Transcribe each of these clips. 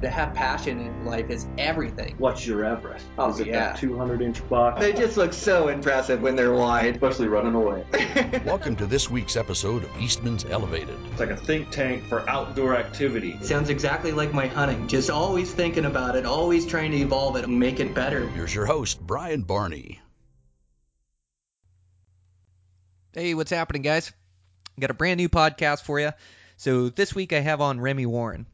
to have passion in life is everything. What's your Everest? Oh, Is it yeah. that 200 inch box? They just look so impressive when they're wide. Especially running away. Welcome to this week's episode of Eastman's Elevated. It's like a think tank for outdoor activity. Sounds exactly like my hunting. Just always thinking about it, always trying to evolve it and make it better. Here's your host, Brian Barney. Hey, what's happening, guys? Got a brand new podcast for you. So this week I have on Remy Warren.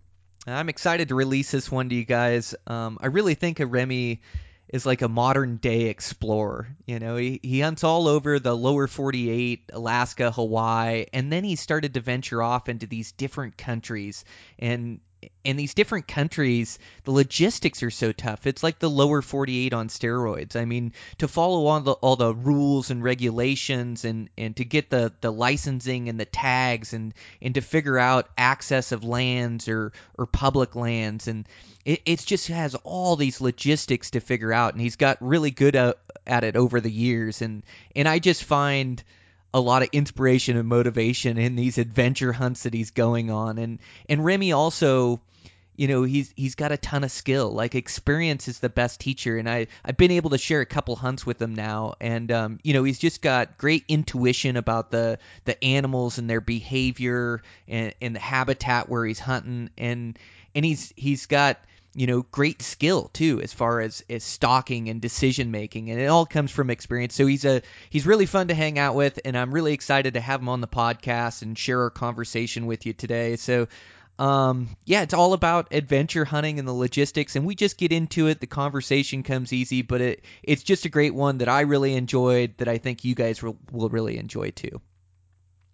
I'm excited to release this one to you guys. Um, I really think of Remy is like a modern day explorer. You know, he, he hunts all over the lower 48, Alaska, Hawaii, and then he started to venture off into these different countries. And in these different countries, the logistics are so tough. It's like the lower 48 on steroids. I mean, to follow all the all the rules and regulations and and to get the the licensing and the tags and and to figure out access of lands or or public lands and it it's just has all these logistics to figure out and he's got really good at, at it over the years and and I just find a lot of inspiration and motivation in these adventure hunts that he's going on. And and Remy also you know he's he's got a ton of skill. Like experience is the best teacher. And I I've been able to share a couple hunts with him now. And um you know he's just got great intuition about the the animals and their behavior and and the habitat where he's hunting. And and he's he's got you know great skill too as far as as stalking and decision making and it all comes from experience. So he's a he's really fun to hang out with and i'm really excited to have him on the podcast and share our conversation with you today. So um yeah it's all about adventure hunting and the logistics and we just get into it. The conversation comes easy but it it's just a great one that i really enjoyed that i think you guys will, will really enjoy too.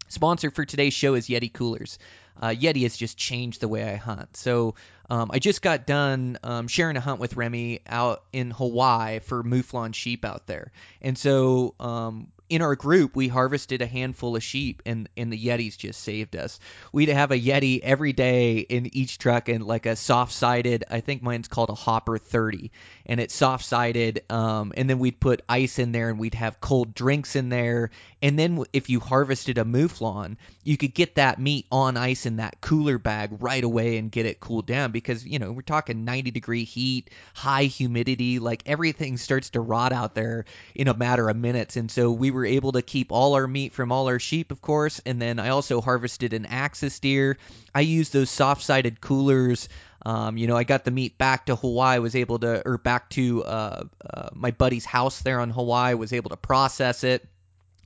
Sponsor for today's show is Yeti Coolers. Uh, Yeti has just changed the way I hunt. So um, I just got done um, sharing a hunt with Remy out in Hawaii for mouflon sheep out there, and so um, in our group we harvested a handful of sheep, and and the Yetis just saved us. We'd have a Yeti every day in each truck, and like a soft-sided. I think mine's called a Hopper 30, and it's soft-sided. Um, and then we'd put ice in there, and we'd have cold drinks in there. And then if you harvested a mouflon, you could get that meat on ice in that cooler bag right away and get it cooled down because you know we're talking 90 degree heat, high humidity, like everything starts to rot out there in a matter of minutes. And so we were able to keep all our meat from all our sheep, of course. And then I also harvested an axis deer. I used those soft-sided coolers. Um, you know, I got the meat back to Hawaii, was able to, or back to uh, uh, my buddy's house there on Hawaii, was able to process it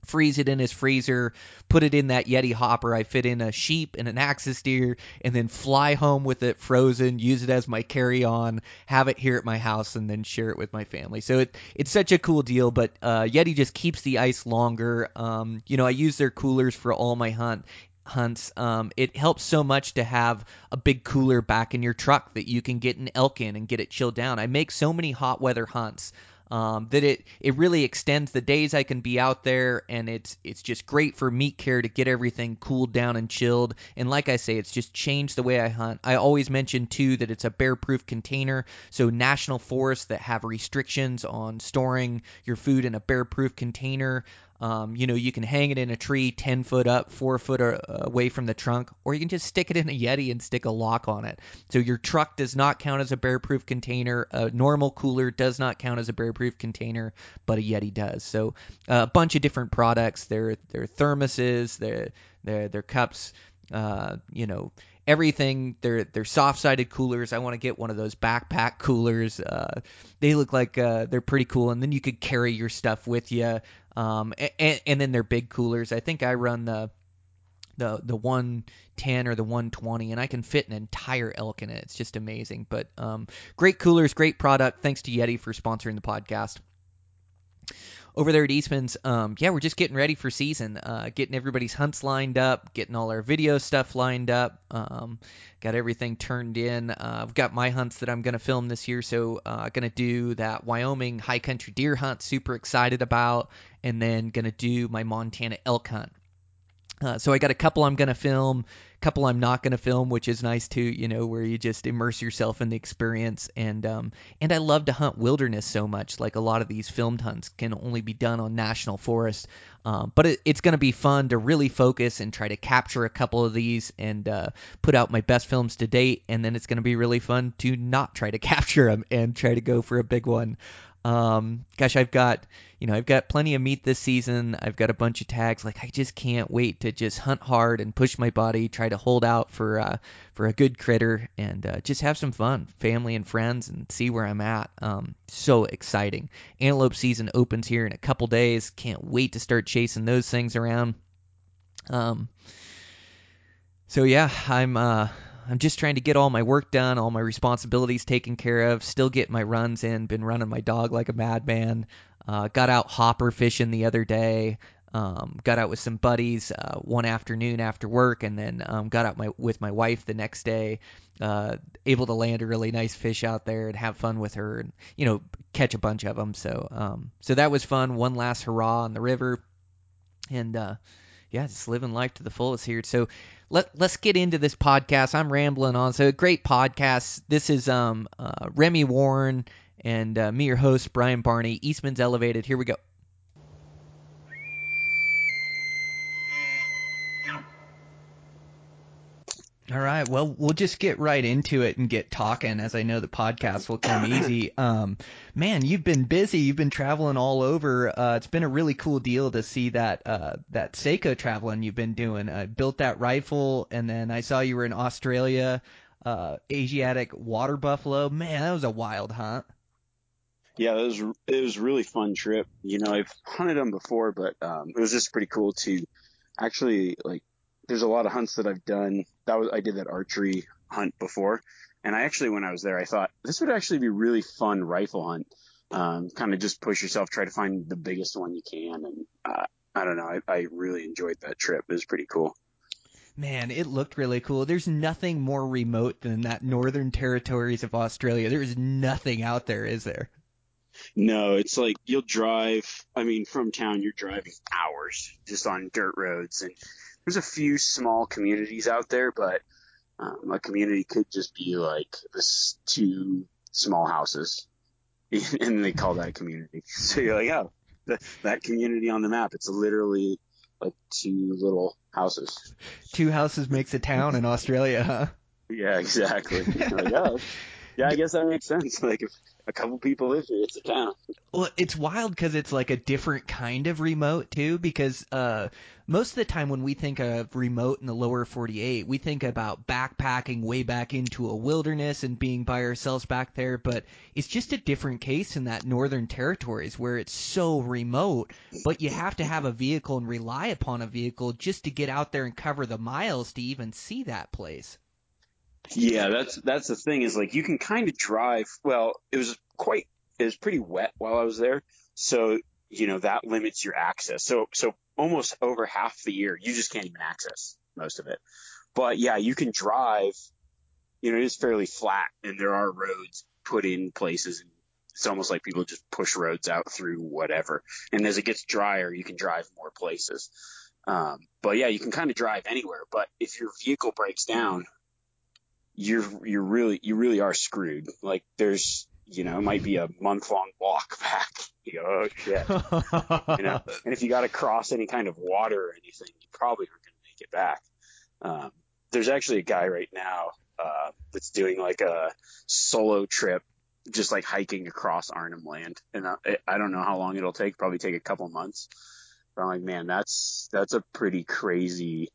freeze it in his freezer, put it in that Yeti hopper. I fit in a sheep and an axis deer, and then fly home with it frozen, use it as my carry on, have it here at my house, and then share it with my family. So it it's such a cool deal. But uh, Yeti just keeps the ice longer. Um, you know, I use their coolers for all my hunt hunts. Um, it helps so much to have a big cooler back in your truck that you can get an elk in and get it chilled down. I make so many hot weather hunts um, that it it really extends the days I can be out there, and it's it's just great for meat care to get everything cooled down and chilled. And like I say, it's just changed the way I hunt. I always mention too that it's a bear-proof container, so national forests that have restrictions on storing your food in a bear-proof container. Um, you know, you can hang it in a tree 10 foot up, 4 foot uh, away from the trunk, or you can just stick it in a Yeti and stick a lock on it. So your truck does not count as a bear proof container. A normal cooler does not count as a bear proof container, but a Yeti does. So uh, a bunch of different products. Their their thermoses, their their their cups, uh, you know, everything. They're they're soft sided coolers. I want to get one of those backpack coolers. Uh, they look like uh, they're pretty cool, and then you could carry your stuff with you. Um, and, and then they're big coolers. I think I run the the the 110 or the 120 and I can fit an entire elk in it. It's just amazing. But um, great coolers, great product. Thanks to Yeti for sponsoring the podcast. Over there at Eastman's, um, yeah, we're just getting ready for season, uh, getting everybody's hunts lined up, getting all our video stuff lined up, um, got everything turned in. Uh, I've got my hunts that I'm going to film this year, so uh, going to do that Wyoming high country deer hunt, super excited about, and then going to do my Montana elk hunt. Uh, so I got a couple I'm gonna film, couple I'm not gonna film, which is nice too. You know, where you just immerse yourself in the experience. And um, and I love to hunt wilderness so much. Like a lot of these filmed hunts can only be done on national forest. Um, but it, it's gonna be fun to really focus and try to capture a couple of these and uh, put out my best films to date. And then it's gonna be really fun to not try to capture them and try to go for a big one. Um, gosh, I've got, you know, I've got plenty of meat this season. I've got a bunch of tags. Like I just can't wait to just hunt hard and push my body, try to hold out for uh, for a good critter, and uh, just have some fun, family and friends, and see where I'm at. Um, so exciting! Antelope season opens here in a couple days. Can't wait to start chasing those things around. Um, so yeah, I'm uh, I'm just trying to get all my work done, all my responsibilities taken care of, still get my runs in, been running my dog like a madman. Uh, got out hopper fishing the other day. Um, got out with some buddies uh, one afternoon after work, and then um, got out my, with my wife the next day. Uh, able to land a really nice fish out there and have fun with her, and you know catch a bunch of them. So um, so that was fun. One last hurrah on the river, and uh, yeah, just living life to the fullest here. So let let's get into this podcast. I'm rambling on. So great podcast. This is um uh, Remy Warren and uh, me, your host Brian Barney. Eastman's Elevated. Here we go. All right. Well, we'll just get right into it and get talking, as I know the podcast will come easy. Um, man, you've been busy. You've been traveling all over. Uh, it's been a really cool deal to see that uh, that Seiko traveling you've been doing. I built that rifle, and then I saw you were in Australia, uh, Asiatic water buffalo. Man, that was a wild hunt. Yeah, it was it was a really fun trip. You know, I've hunted them before, but um, it was just pretty cool to actually like there's a lot of hunts that I've done. That was I did that archery hunt before, and I actually when I was there, I thought this would actually be really fun rifle hunt. Um, kind of just push yourself, try to find the biggest one you can, and uh, I don't know. I, I really enjoyed that trip. It was pretty cool. Man, it looked really cool. There's nothing more remote than that northern territories of Australia. There is nothing out there, is there? No, it's like you'll drive. I mean, from town, you're driving hours just on dirt roads, and there's a few small communities out there, but um, a community could just be like this two small houses, and they call that a community. So you're like, oh, that, that community on the map. It's literally like two little houses. Two houses makes a town in Australia, huh? Yeah, exactly. like, oh, yeah, I guess that makes sense. Like if a couple people live here, it's a town. Well, it's wild because it's like a different kind of remote too. Because uh, most of the time when we think of remote in the lower 48, we think about backpacking way back into a wilderness and being by ourselves back there. But it's just a different case in that northern territories where it's so remote, but you have to have a vehicle and rely upon a vehicle just to get out there and cover the miles to even see that place. Yeah, that's that's the thing is like you can kind of drive. Well, it was quite it was pretty wet while I was there, so you know that limits your access. So so almost over half the year you just can't even access most of it. But yeah, you can drive. You know, it is fairly flat, and there are roads put in places. And it's almost like people just push roads out through whatever. And as it gets drier, you can drive more places. Um, but yeah, you can kind of drive anywhere. But if your vehicle breaks down, you're you're really you really are screwed. Like there's you know it might be a month long walk back. You go, oh shit. you know, and if you got to cross any kind of water or anything, you probably aren't going to make it back. Um, there's actually a guy right now uh, that's doing like a solo trip, just like hiking across Arnhem Land, and I, I don't know how long it'll take. Probably take a couple months. But I'm like, man, that's that's a pretty crazy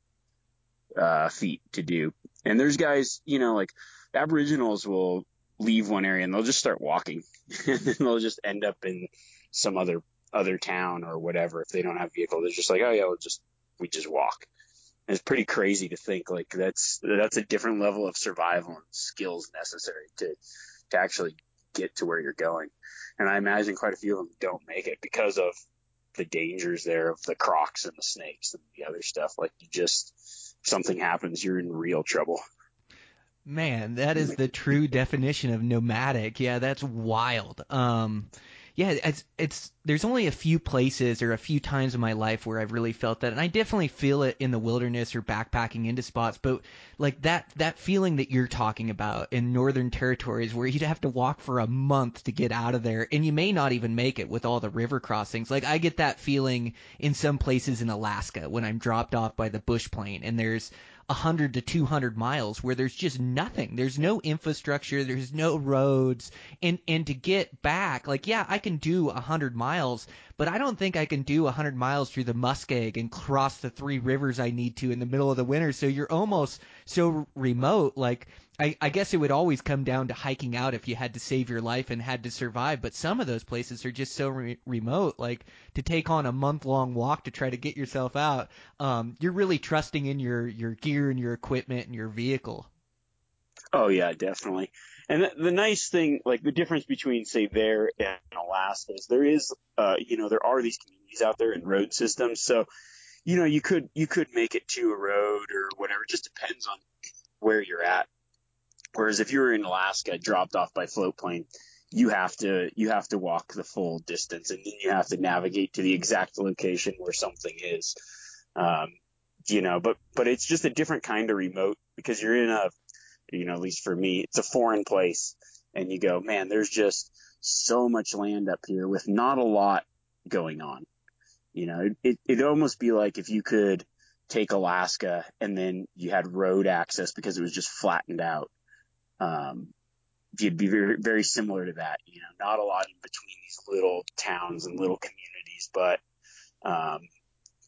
uh, feat to do. And there's guys, you know, like Aboriginals will leave one area and they'll just start walking, and they'll just end up in some other other town or whatever if they don't have a vehicle. They're just like, oh yeah, we'll just we just walk. And it's pretty crazy to think like that's that's a different level of survival and skills necessary to to actually get to where you're going. And I imagine quite a few of them don't make it because of the dangers there of the crocs and the snakes and the other stuff. Like you just something happens, you're in real trouble. Man, that is the true definition of nomadic. Yeah, that's wild. Um, yeah, it's it's there's only a few places or a few times in my life where I've really felt that, and I definitely feel it in the wilderness or backpacking into spots. But like that that feeling that you're talking about in northern territories where you'd have to walk for a month to get out of there, and you may not even make it with all the river crossings. Like I get that feeling in some places in Alaska when I'm dropped off by the bush plane, and there's 100 to 200 miles where there's just nothing. There's no infrastructure, there's no roads. And and to get back, like yeah, I can do 100 miles, but I don't think I can do 100 miles through the Muskeg and cross the three rivers I need to in the middle of the winter. So you're almost so remote like I, I guess it would always come down to hiking out if you had to save your life and had to survive. But some of those places are just so re- remote. Like to take on a month long walk to try to get yourself out, um, you're really trusting in your your gear and your equipment and your vehicle. Oh yeah, definitely. And the, the nice thing, like the difference between say there and Alaska is there is, uh, you know, there are these communities out there and road systems. So, you know, you could you could make it to a road or whatever. It just depends on where you're at. Whereas if you're in Alaska, dropped off by float plane, you have to you have to walk the full distance, and then you have to navigate to the exact location where something is. Um, you know, but but it's just a different kind of remote because you're in a, you know, at least for me, it's a foreign place, and you go, man, there's just so much land up here with not a lot going on. You know, it it'd almost be like if you could take Alaska and then you had road access because it was just flattened out um, you'd be very, very similar to that. You know, not a lot in between these little towns and little communities, but um,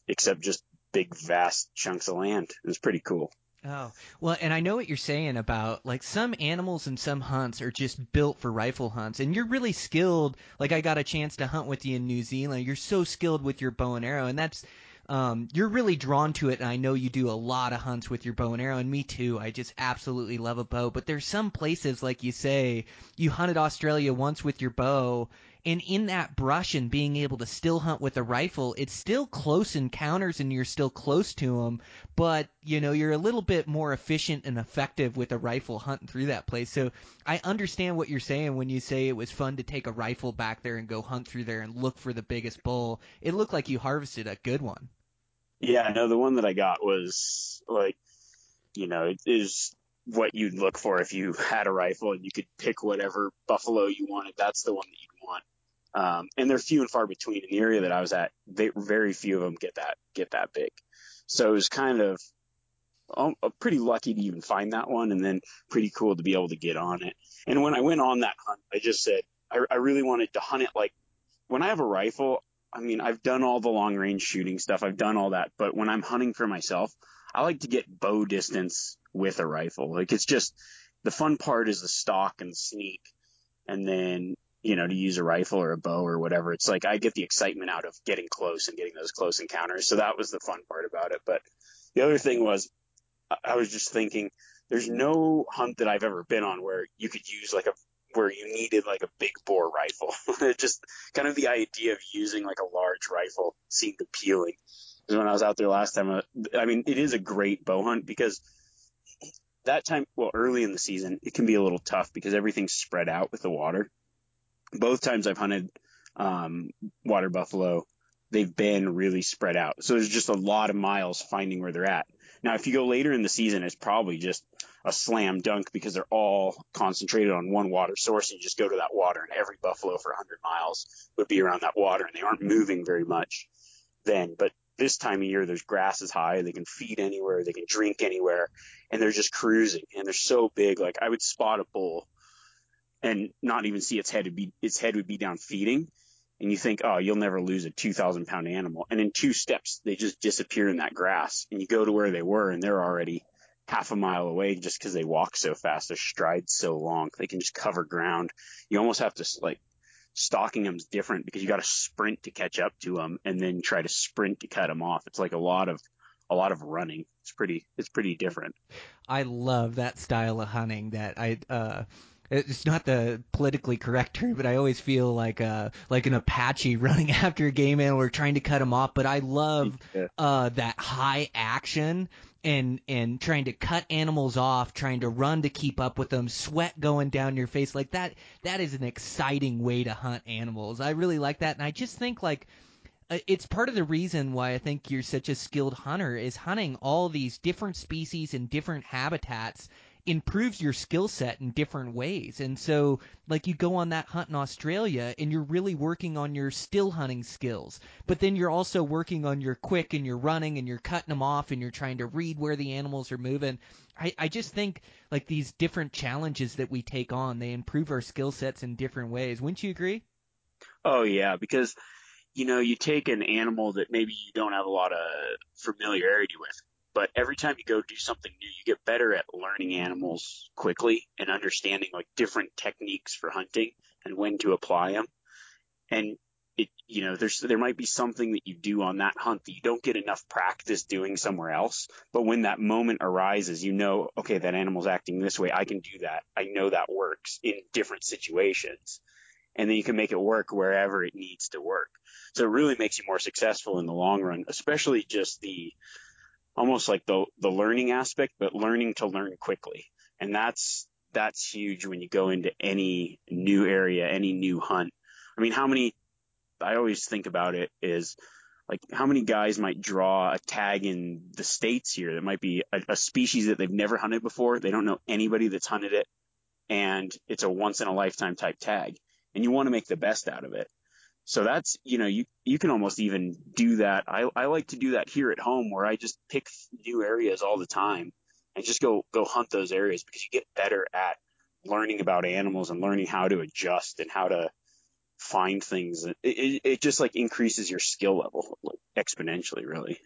except just big, vast chunks of land. It was pretty cool. Oh, well, and I know what you're saying about like some animals and some hunts are just built for rifle hunts, and you're really skilled. Like I got a chance to hunt with you in New Zealand. You're so skilled with your bow and arrow, and that's um, you're really drawn to it, and I know you do a lot of hunts with your bow and arrow, and me too. I just absolutely love a bow. But there's some places, like you say, you hunted Australia once with your bow, and in that brush and being able to still hunt with a rifle, it's still close encounters, and you're still close to them. But you know, you're a little bit more efficient and effective with a rifle hunting through that place. So I understand what you're saying when you say it was fun to take a rifle back there and go hunt through there and look for the biggest bull. It looked like you harvested a good one. Yeah, no, the one that I got was like, you know, it is what you'd look for if you had a rifle and you could pick whatever buffalo you wanted. That's the one that you'd want. Um, and they're few and far between in the area that I was at. They, very few of them get that get that big. So it was kind of um, pretty lucky to even find that one, and then pretty cool to be able to get on it. And when I went on that hunt, I just said I, I really wanted to hunt it like when I have a rifle. I mean, I've done all the long range shooting stuff. I've done all that. But when I'm hunting for myself, I like to get bow distance with a rifle. Like it's just the fun part is the stalk and the sneak. And then, you know, to use a rifle or a bow or whatever, it's like I get the excitement out of getting close and getting those close encounters. So that was the fun part about it. But the other thing was I was just thinking there's no hunt that I've ever been on where you could use like a where you needed like a big bore rifle. just kind of the idea of using like a large rifle seemed appealing. Because when I was out there last time, uh, I mean, it is a great bow hunt because that time, well, early in the season, it can be a little tough because everything's spread out with the water. Both times I've hunted um, water buffalo, they've been really spread out. So there's just a lot of miles finding where they're at. Now, if you go later in the season, it's probably just a slam dunk because they're all concentrated on one water source and you just go to that water and every buffalo for 100 miles would be around that water and they aren't moving very much then. But this time of year, there's grass is high. They can feed anywhere. They can drink anywhere and they're just cruising and they're so big. Like I would spot a bull and not even see its head would be, its head would be down feeding and you think, oh, you'll never lose a 2,000 pound animal. And in two steps, they just disappear in that grass. And you go to where they were, and they're already half a mile away just because they walk so fast. Their strides so long. They can just cover ground. You almost have to like stalking them's different because you got to sprint to catch up to them and then try to sprint to cut them off. It's like a lot of a lot of running. It's pretty it's pretty different. I love that style of hunting that I uh it's not the politically correct term, but I always feel like uh like an Apache running after a game animal or trying to cut him off. But I love Yeah. uh that high action and and trying to cut animals off, trying to run to keep up with them, sweat going down your face like that that is an exciting way to hunt animals. I really like that and I just think like uh, it's part of the reason why I think you're such a skilled hunter is hunting all these different species in different habitats improves your skill set in different ways. And so, like, you go on that hunt in Australia and you're really working on your still hunting skills, but then you're also working on your quick and you're running and you're cutting them off and you're trying to read where the animals are moving. I, I just think, like, these different challenges that we take on, they improve our skill sets in different ways. Wouldn't you agree? Oh, yeah, because you know, you take an animal that maybe you don't have a lot of familiarity with, but every time you go do something new, you get better at learning animals quickly and understanding like different techniques for hunting and when to apply them. And it, you know, there's, there might be something that you do on that hunt that you don't get enough practice doing somewhere else. But when that moment arises, you know, okay, that animal's acting this way. I can do that. I know that works in different situations. And then you can make it work wherever it needs to work. So it really makes you more successful in the long run, especially just the almost like the the learning aspect, but learning to learn quickly. And that's that's huge when you go into any new area, any new hunt. I mean, how many I always think about it is like how many guys might draw a tag in the states here that might be a, a species that they've never hunted before. They don't know anybody that's hunted it and it's a once in a lifetime type tag and you want to make the best out of it. So that's, you know, you, you can almost even do that. I, I like to do that here at home where I just pick new areas all the time and just go, go hunt those areas because you get better at learning about animals and learning how to adjust and how to find things. It, it, it just like increases your skill level like, exponentially, really.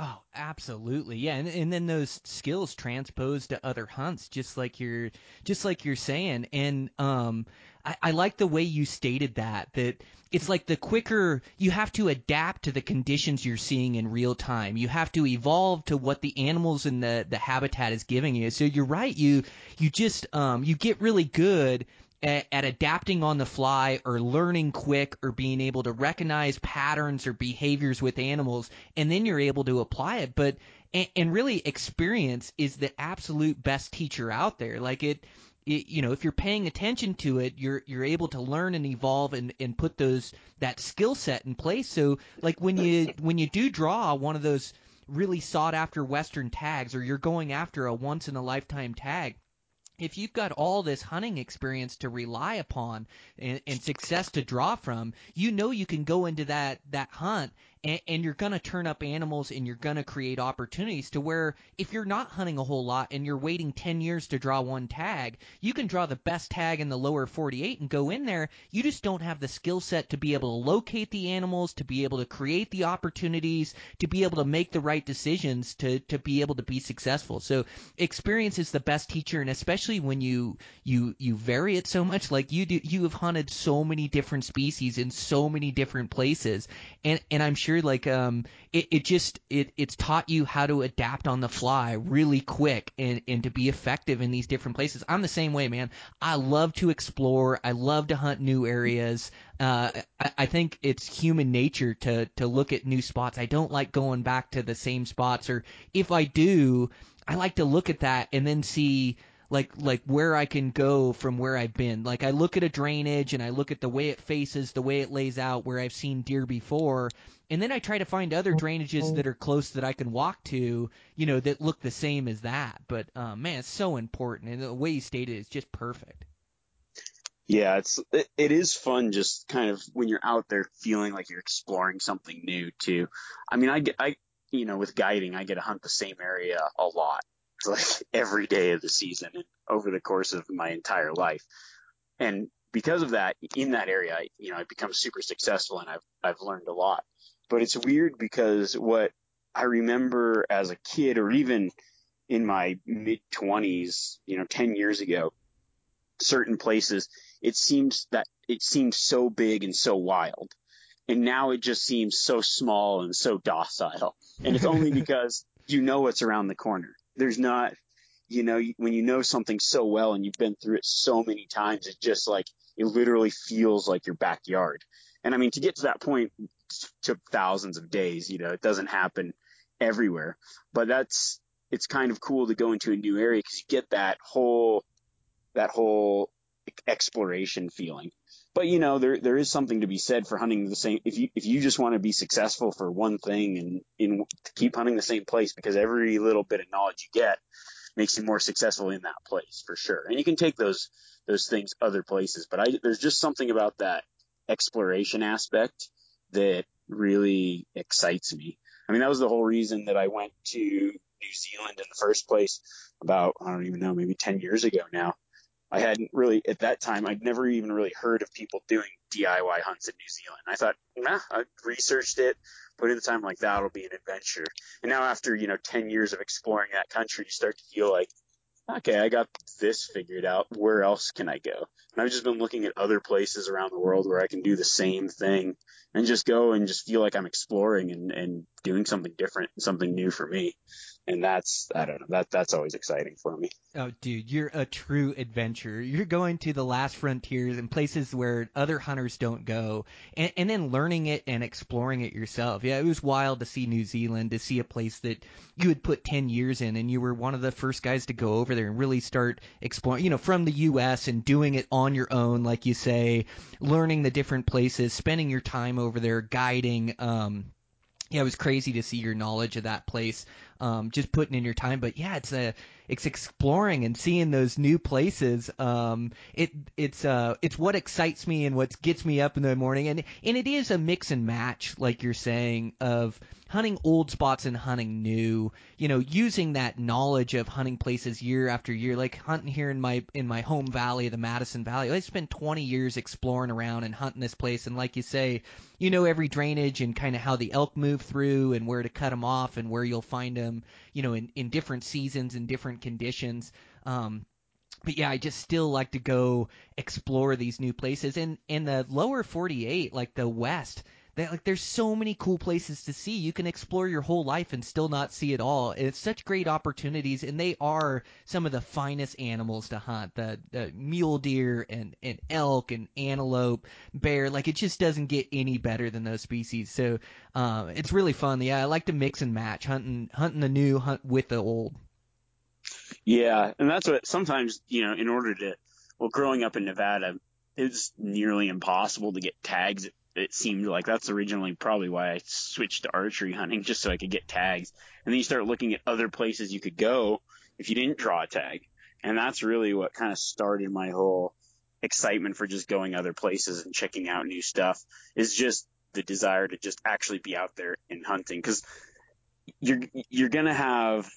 Oh, absolutely. Yeah, and and then those skills transpose to other hunts just like you're just like you're saying. And um I, I like the way you stated that that it's like the quicker you have to adapt to the conditions you're seeing in real time. You have to evolve to what the animals in the the habitat is giving you. So you're right. You you just um you get really good at, at, adapting on the fly or learning quick or being able to recognize patterns or behaviors with animals and then you're able to apply it but and, and really experience is the absolute best teacher out there like it it, you know, if you're paying attention to it, you're you're able to learn and evolve and, and put those that skill set in place. So like when you when you do draw one of those really sought after Western tags, or you're going after a once in a lifetime tag, if you've got all this hunting experience to rely upon and, and, success to draw from, you know you can go into that that hunt and, and you're going to turn up animals and you're going to create opportunities to where if you're not hunting a whole lot and you're waiting 10 years to draw one tag, you can draw the best tag in the lower 48 and go in there. You just don't have the skill set to be able to locate the animals, to be able to create the opportunities, to be able to make the right decisions to, to be able to be successful. So experience is the best teacher and especially when you, you, you vary it so much like you do, you have hunted so many different species in so many different places. And, and I'm sure like um it, it just it it's taught you how to adapt on the fly really quick and and to be effective in these different places. I'm the same way, man. I love to explore. I love to hunt new areas. Uh, I, I think it's human nature to to look at new spots. I don't like going back to the same spots, or if I do, I like to look at that and then see like like where I can go from where I've been. Like I look at a drainage and I look at the way it faces, the way it lays out, where I've seen deer before, and then I try to find other drainages that are close that I can walk to, you know, that look the same as that. But uh, man, it's so important, and the way you stated it is just perfect. Yeah, it's it, it is fun just kind of when you're out there feeling like you're exploring something new too. I mean, I I you know with guiding I get to hunt the same area a lot like every day of the season over the course of my entire life. And because of that, in that area, I, you know, I've become super successful and I've, I've learned a lot. But it's weird because what I remember as a kid or even in my mid twenties, you know, 10 years ago, certain places, it seems that it seemed so big and so wild. And now it just seems so small and so docile. And it's only because you know what's around the corner there's not, you know, when you know something so well and you've been through it so many times, it just like, it literally feels like your backyard. And I mean, to get to that point took thousands of days, you know, it doesn't happen everywhere, but that's, it's kind of cool to go into a new area because you get that whole that whole exploration feeling. But you know, there there is something to be said for hunting the same. If you if you just want to be successful for one thing and in keep hunting the same place because every little bit of knowledge you get makes you more successful in that place for sure. And you can take those those things other places. But I there's just something about that exploration aspect that really excites me. I mean, that was the whole reason that I went to New Zealand in the first place about, I don't even know, maybe 10 years ago now. I hadn't really, at that time, I'd never even really heard of people doing DIY hunts in New Zealand. I thought, nah, I researched it, put in the time like that'll be an adventure. And now after, you know, 10 years of exploring that country, you start to feel like, okay, I got this figured out. Where else can I go? And I've just been looking at other places around the world where I can do the same thing and just go and just feel like I'm exploring and, and doing something different, something new for me and that's I don't know that that's always exciting for me. Oh, dude, you're a true adventurer. You're going to the last frontiers and places where other hunters don't go, and, and then learning it and exploring it yourself. Yeah, it was wild to see New Zealand, to see a place that you had put ten years in, and you were one of the first guys to go over there and really start exploring. You know, from the U.S. and doing it on your own, like you say, learning the different places, spending your time over there, guiding. Um, yeah, it was crazy to see your knowledge of that place um, just putting in your time. But yeah, it's a it's exploring and seeing those new places. Um, it it's uh it's what excites me and what gets me up in the morning. And and it is a mix and match, like you're saying, of hunting old spots and hunting new. You know, using that knowledge of hunting places year after year, like hunting here in my in my home valley, the Madison Valley. I spent 20 years exploring around and hunting this place, and like you say, you know every drainage and kind of how the elk move through and where to cut them off and where you'll find them, you know, in in different seasons and different conditions. Um, but yeah, I just still like to go explore these new places. And in the lower 48, like the West, they, like there's so many cool places to see. You can explore your whole life and still not see it all. It's such great opportunities, and they are some of the finest animals to hunt. The, the mule deer and, and elk and antelope, bear. Like it just doesn't get any better than those species. So um, it's really fun. Yeah, I like to mix and match hunting hunting the new, hunt with the old. Yeah, and that's what sometimes you know. In order to, well, growing up in Nevada, it's nearly impossible to get tags it seemed like that's originally probably why I switched to archery hunting just so I could get tags. And then you start looking at other places you could go if you didn't draw a tag. And that's really what kind of started my whole excitement for just going other places and checking out new stuff is just the desire to just actually be out there and hunting cuz you're you're going to have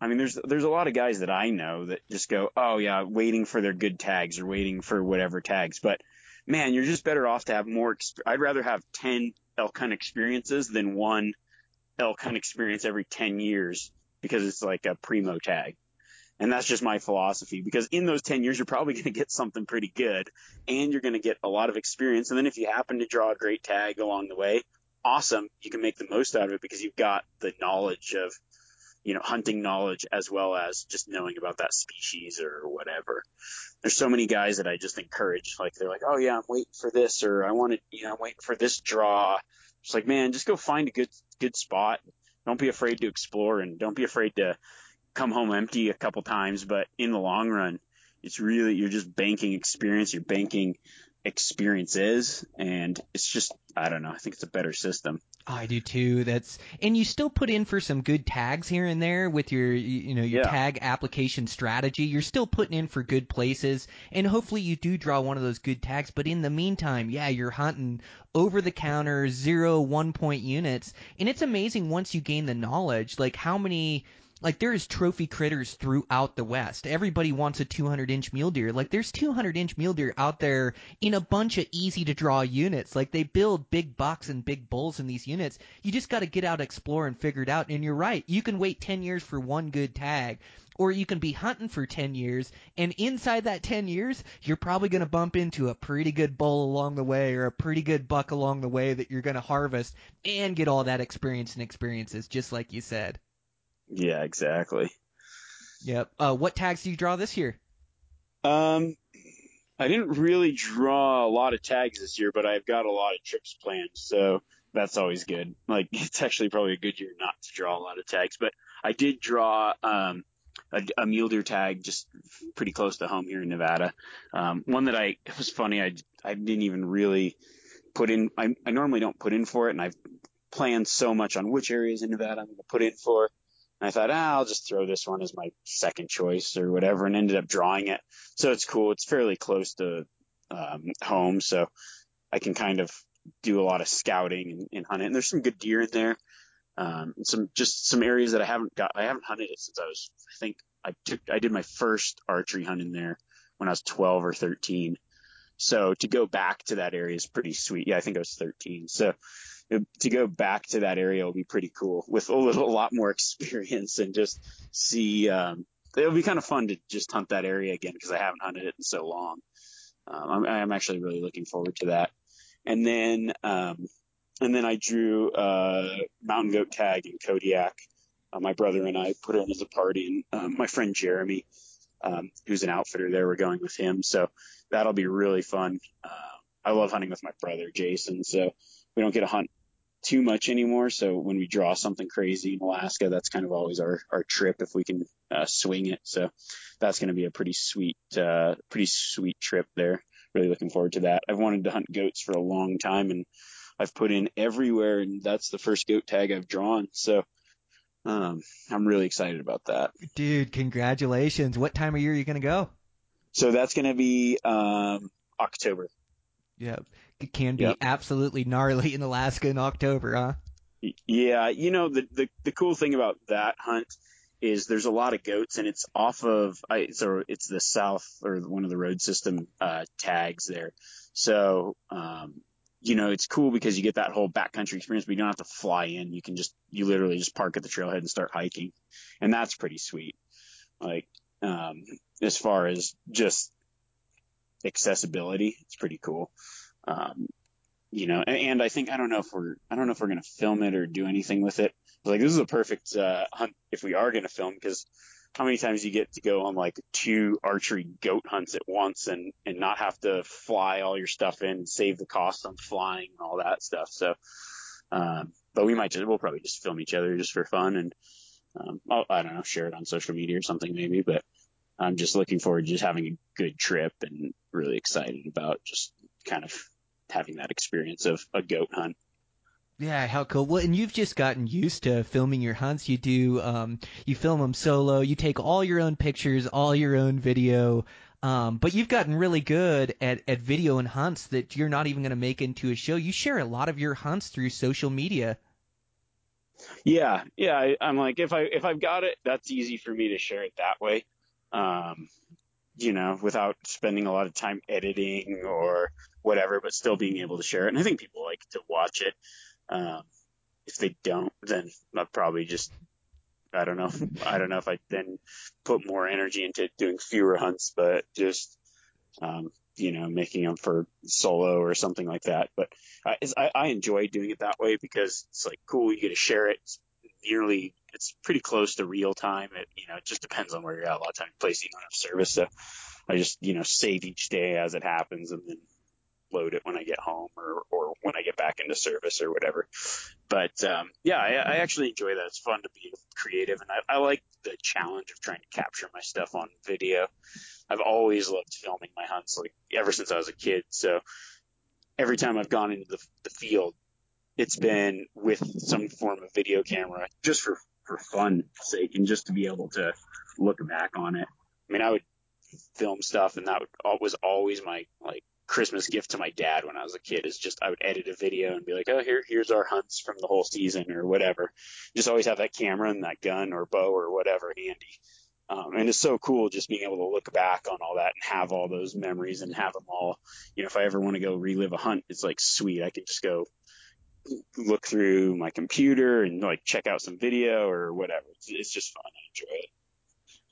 I mean there's there's a lot of guys that I know that just go, "Oh yeah, waiting for their good tags or waiting for whatever tags." But man, you're just better off to have more. I'd rather have 10 elk hunt experiences than one elk hunt experience every 10 years because it's like a primo tag. And that's just my philosophy because in those 10 years, you're probably going to get something pretty good and you're going to get a lot of experience. And then if you happen to draw a great tag along the way, awesome. You can make the most out of it because you've got the knowledge of you know, hunting knowledge as well as just knowing about that species or whatever. There's so many guys that I just encourage, like they're like, oh yeah, I'm waiting for this, or I want to, you know, I'm waiting for this draw. It's like, man, just go find a good, good spot. Don't be afraid to explore and don't be afraid to come home empty a couple times. But in the long run, it's really, you're just banking experience. You're banking experiences and it's just, I don't know. I think it's a better system. I do too. That's and you still put in for some good tags here and there with your you know your Yeah. tag application strategy. You're still putting in for good places and hopefully you do draw one of those good tags, but in the meantime, yeah, you're hunting over the counter zero one point units and it's amazing once you gain the knowledge like how many like there's trophy critters throughout the West. Everybody wants a 200 inch mule deer. Like there's 200 inch mule deer out there in a bunch of easy to draw units. Like they build big bucks and big bulls in these units. You just got to get out, explore, and figure it out. And you're right. You can wait 10 years for one good tag. Or you can be hunting for 10 years, and inside that 10 years, you're probably going to bump into a pretty good bull along the way or a pretty good buck along the way that you're going to harvest and get all that experience and experiences, just like you said. Yeah, exactly. Yep. Uh, what tags do you draw this year? Um, I didn't really draw a lot of tags this year, but I've got a lot of trips planned, so that's always good. Like it's actually probably a good year not to draw a lot of tags, but I did draw um, a, a mule deer tag just pretty close to home here in Nevada. Um, one that I it was funny. I I didn't even really put in. I, I normally don't put in for it, and I've planned so much on which areas in Nevada I'm going to put in for. And I thought, ah, I'll just throw this one as my second choice or whatever, and ended up drawing it. So it's cool. It's fairly close to um, home, so I can kind of do a lot of scouting and, and hunt it. And there's some good deer in there. Um, some just some areas that I haven't got. I haven't hunted it since I was. I think I took. I did my first archery hunt in there when I was 12 or 13. So to go back to that area is pretty sweet. Yeah, I think I was 13. So to go back to that area will be pretty cool with a little a lot more experience and just see. Um, it'll be kind of fun to just hunt that area again because I haven't hunted it in so long. Um, I'm, I'm actually really looking forward to that. And then, um, and then I drew uh, mountain goat tag in Kodiak. Uh, my brother and I put it in as a party, and um, my friend Jeremy, um, who's an outfitter there, we're going with him. So that'll be really fun. Uh, I love hunting with my brother Jason, so we don't get to hunt too much anymore. So when we draw something crazy in Alaska, that's kind of always our, our trip if we can uh, swing it. So that's going to be a pretty sweet, uh, pretty sweet trip there. Really looking forward to that. I've wanted to hunt goats for a long time and I've put in everywhere and that's the first goat tag I've drawn. So, um, I'm really excited about that. Dude, congratulations. What time of year are you going to go? So that's going to be, um, October. Yep. It can be Yep. absolutely gnarly in Alaska in October, huh? Yeah, you know the, the the cool thing about that hunt is there's a lot of goats and it's off of I, so it's the south or one of the road system uh, tags there. So um, you know it's cool because you get that whole backcountry experience, but you don't have to fly in. You can just you literally just park at the trailhead and start hiking, and that's pretty sweet. Like um, as far as just accessibility, it's pretty cool. Um, you know, and, I think I don't know if we're I don't know if we're gonna film it or do anything with it. Like this is a perfect uh, hunt if we are gonna film because how many times you get to go on like two archery goat hunts at once and and not have to fly all your stuff in and save the cost on flying and all that stuff. So, um, but we might just we'll probably just film each other just for fun and um, I'll, I don't know share it on social media or something maybe. But I'm just looking forward to just having a good trip and really excited about just kind of having that experience of a goat hunt. Yeah, how cool. Well, and you've just gotten used to filming your hunts. You do, um, you film them solo. You take all your own pictures, all your own video. Um, but you've gotten really good at, at video and hunts that you're not even going to make into a show. You share a lot of your hunts through social media. Yeah, yeah. I, I'm like, if I if I've got it, that's easy for me to share it that way. Um, you know, without spending a lot of time editing or whatever, but still being able to share it. And I think people like to watch it. Um, if they don't, then I'll probably just I don't know. I don't know if I then put more energy into doing fewer hunts, but just um, you know, making them for solo or something like that. But I, I, I enjoy doing it that way because it's like cool. You get to share it. It's nearly, it's pretty close to real time. It, you know, it just depends on where you're at. A lot of times, places you don't have service, so I just, you know, save each day as it happens and then load it when I get home or, or when I get back into service or whatever. But um, yeah, I, I actually enjoy that. It's fun to be creative, and I, I like the challenge of trying to capture my stuff on video. I've always loved filming my hunts, like ever since I was a kid. So every time I've gone into the, the field, it's been with some form of video camera, just for for fun sake, and just to be able to look back on it. I mean, I would film stuff, and that was always my like Christmas gift to my dad when I was a kid. Is just I would edit a video and be like, oh, here here's our hunts from the whole season or whatever. Just always have that camera and that gun or bow or whatever handy. Um, and it's so cool just being able to look back on all that and have all those memories and have them all. You know, if I ever want to go relive a hunt, it's like sweet. I can just go look through my computer and like check out some video or whatever. It's, it's just fun. I enjoy it.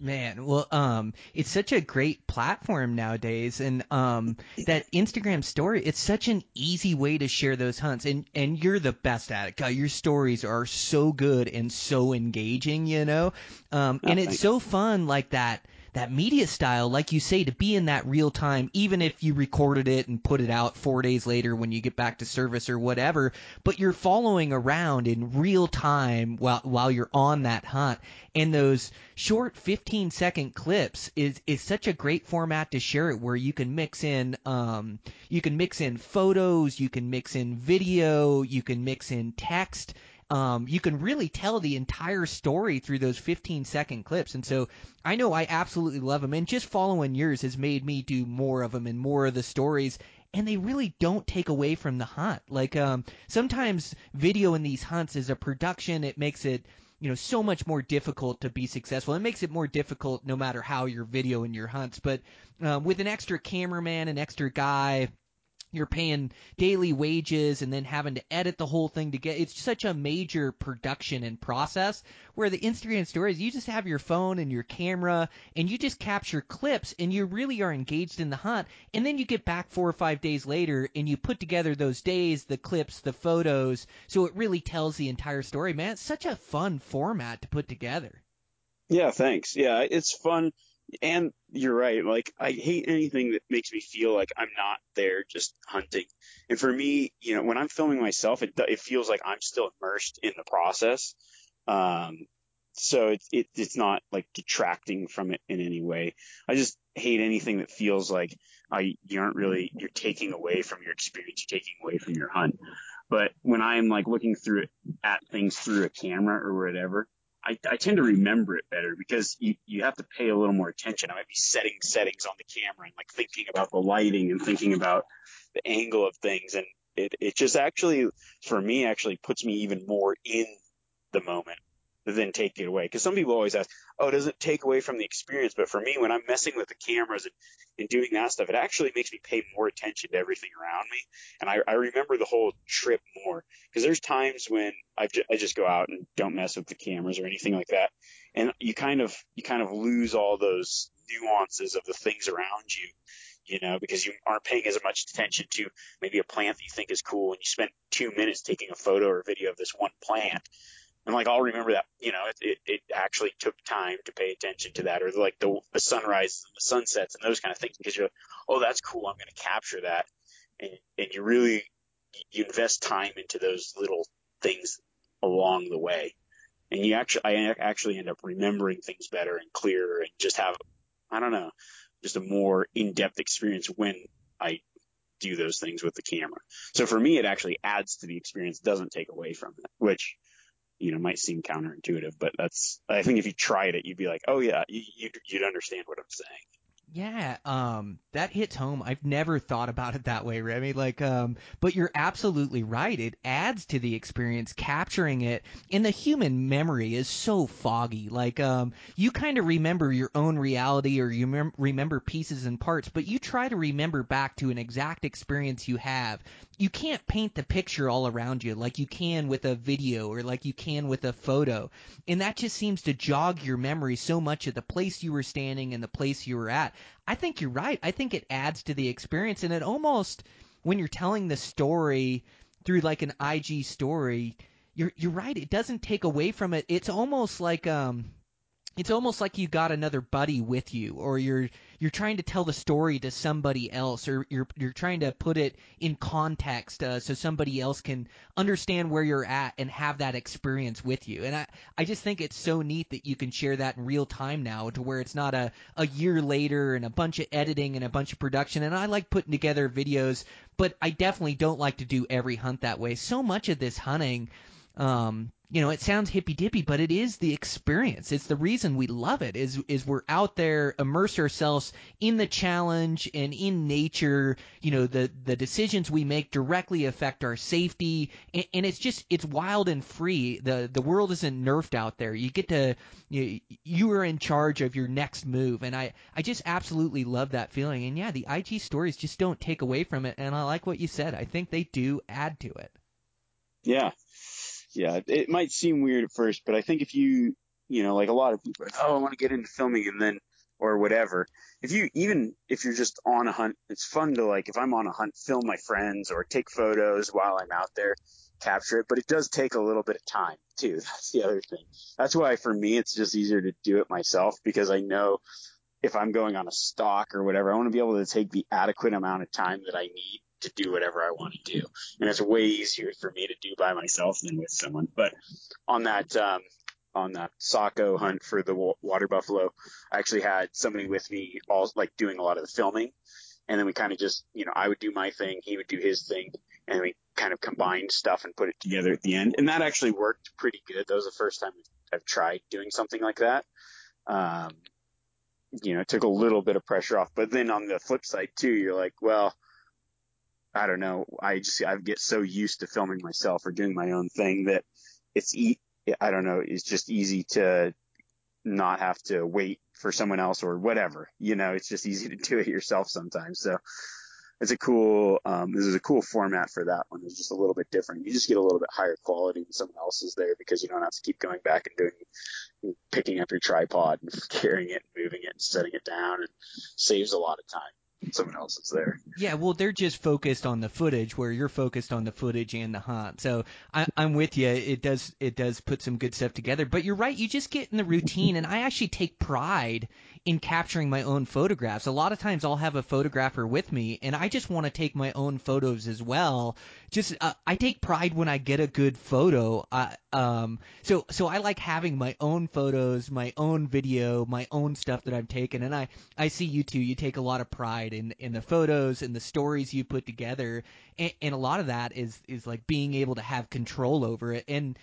Man, well, um, it's such a great platform nowadays, and um, that Instagram story, it's such an easy way to share those hunts, and and you're the best at it. God, your stories are so good and so engaging, you know, um, Oh, and it's so fun like that that media style, like you say, to be in that real time, even if you recorded it and put it out four days later when you get back to service or whatever, but you're following around in real time while while you're on that hunt. And those short 15 second clips is is such a great format to share it where you can mix in um you can mix in photos, you can mix in video, you can mix in text um, you can really tell the entire story through those 15 second clips. And so I know I absolutely love them. And just following yours has made me do more of them and more of the stories. And they really don't take away from the hunt. Like um, sometimes video in these hunts is a production. It makes it you know so much more difficult to be successful. It makes it more difficult no matter how you're videoing your hunts. But um, with an extra cameraman, an extra guy, you're paying daily wages and then having to edit the whole thing to get it's such a major production and process where the Instagram stories you just have your phone and your camera and you just capture clips and you really are engaged in the hunt. And then you get back 4 or 5 days later and you put together those days the clips the photos. So it really tells the entire story man. It's such a fun format to put together. Yeah thanks. Yeah it's fun and you're right. Like I hate anything that makes me feel like I'm not there just hunting. And for me, you know, when I'm filming myself, it it feels like I'm still immersed in the process. Um, so it's it, it's not like detracting from it in any way. I just hate anything that feels like I you aren't really you're taking away from your experience, you're taking away from your hunt. But when I'm like looking through it at things through a camera or whatever, I, I tend to remember it better because you, you have to pay a little more attention. I might be setting settings on the camera and like thinking about the lighting and thinking about the angle of things. And it, it just actually, for me, actually puts me even more in the moment than take it away. Because some people always ask, "Oh, does it take away from the experience?" But for me, when I'm messing with the cameras and, and doing that stuff, it actually makes me pay more attention to everything around me, and I, I remember the whole trip more. Because there's times when I, just go out and don't mess with the cameras or anything like that, and you kind of you kind of lose all those nuances of the things around you you know, because you aren't paying as much attention to maybe a plant that you think is cool and you spend two minutes taking a photo or video of this one plant and like I'll remember that, you know, it, it, it actually took time to pay attention to that, or like the the sunrises and the sunsets and those kind of things, because you're, like, oh, that's cool, I'm going to capture that, and and you really you invest time into those little things along the way, and you actually I actually end up remembering things better and clearer, and just have I don't know, just a more in depth experience when I do those things with the camera. So for me, it actually adds to the experience, doesn't take away from it, which you know, might seem counterintuitive, but that's, I think if you tried it, you'd be like, oh yeah, you, you'd, understand what I'm saying. Yeah, um, that hits home. I've never thought about it that way, Remy. Like, um, but you're absolutely right. It adds to the experience, capturing it. And the human memory is so foggy. Like, um, you kind of remember your own reality, or you mem- remember pieces and parts, but you try to remember back to an exact experience you have. You can't paint the picture all around you like you can with a video or like you can with a photo. And that just seems to jog your memory so much of the place you were standing and the place you were at. I think you're right. I think it adds to the experience, and it almost when you're telling the story through like an IG story, you're you're right. It doesn't take away from it. It's almost like um it's almost like you got another buddy with you or you're you're trying to tell the story to somebody else or you're you're trying to put it in context uh, so somebody else can understand where you're at and have that experience with you. And I I just think it's so neat that you can share that in real time now to where it's not a a year later and a bunch of editing and a bunch of production. And I like putting together videos but I definitely don't like to do every hunt that way. So much of this hunting um, you know, it sounds hippy dippy, but it is the experience. It's the reason we love it. Is is we're out there, immerse ourselves in the challenge and in nature. You know, the the decisions we make directly affect our safety, and, and it's just it's wild and free. the The world isn't nerfed out there. You get to you you are in charge of your next move, and I I just absolutely love that feeling. And yeah, the IG stories just don't take away from it. And I like what you said. I think they do add to it. Yeah, yeah, it might seem weird at first, but I think if you, you know, like a lot of people, like, oh, I want to get into filming and then, or whatever. If you, even if you're just on a hunt, it's fun to like, if I'm on a hunt, film my friends or take photos while I'm out there, capture it. But it does take a little bit of time too. That's the other thing. That's why for me, it's just easier to do it myself because I know if I'm going on a stalk or whatever, I want to be able to take the adequate amount of time that I need to do whatever I want to do. And it's way easier for me to do by myself than with someone. But on that, um, on that Sako hunt for the water buffalo, I actually had somebody with me all like doing a lot of the filming. And then we kind of just, you know, I would do my thing, he would do his thing, and we kind of combined stuff and put it together at the end. And that actually worked pretty good. That was the first time I've tried doing something like that. Um, you know, it took a little bit of pressure off. But then on the flip side too, you're like, well, I don't know. I just I get so used to filming myself or doing my own thing that it's e- I don't know. It's just easy to not have to wait for someone else or whatever. You know, it's just easy to do it yourself sometimes. So it's a cool. Um, this is a cool format for that one. It's just a little bit different. You just get a little bit higher quality when someone else is there because you don't have to keep going back and doing picking up your tripod and carrying it and moving it and setting it down. and saves a lot of time someone else is there. Yeah, well, they're just focused on the footage, where you're focused on the footage and the hunt. So I, I'm with you. It does it does put some good stuff together. But you're right. You just get in the routine, and I actually take pride in capturing my own photographs. A lot of times I'll have a photographer with me, and I just want to take my own photos as well. Just uh, I take pride when I get a good photo. Um, so so I like having my own photos, my own video, my own stuff that I've taken, and I I see you too. You take a lot of pride in in the photos and the stories you put together, and, and a lot of that is is like being able to have control over it and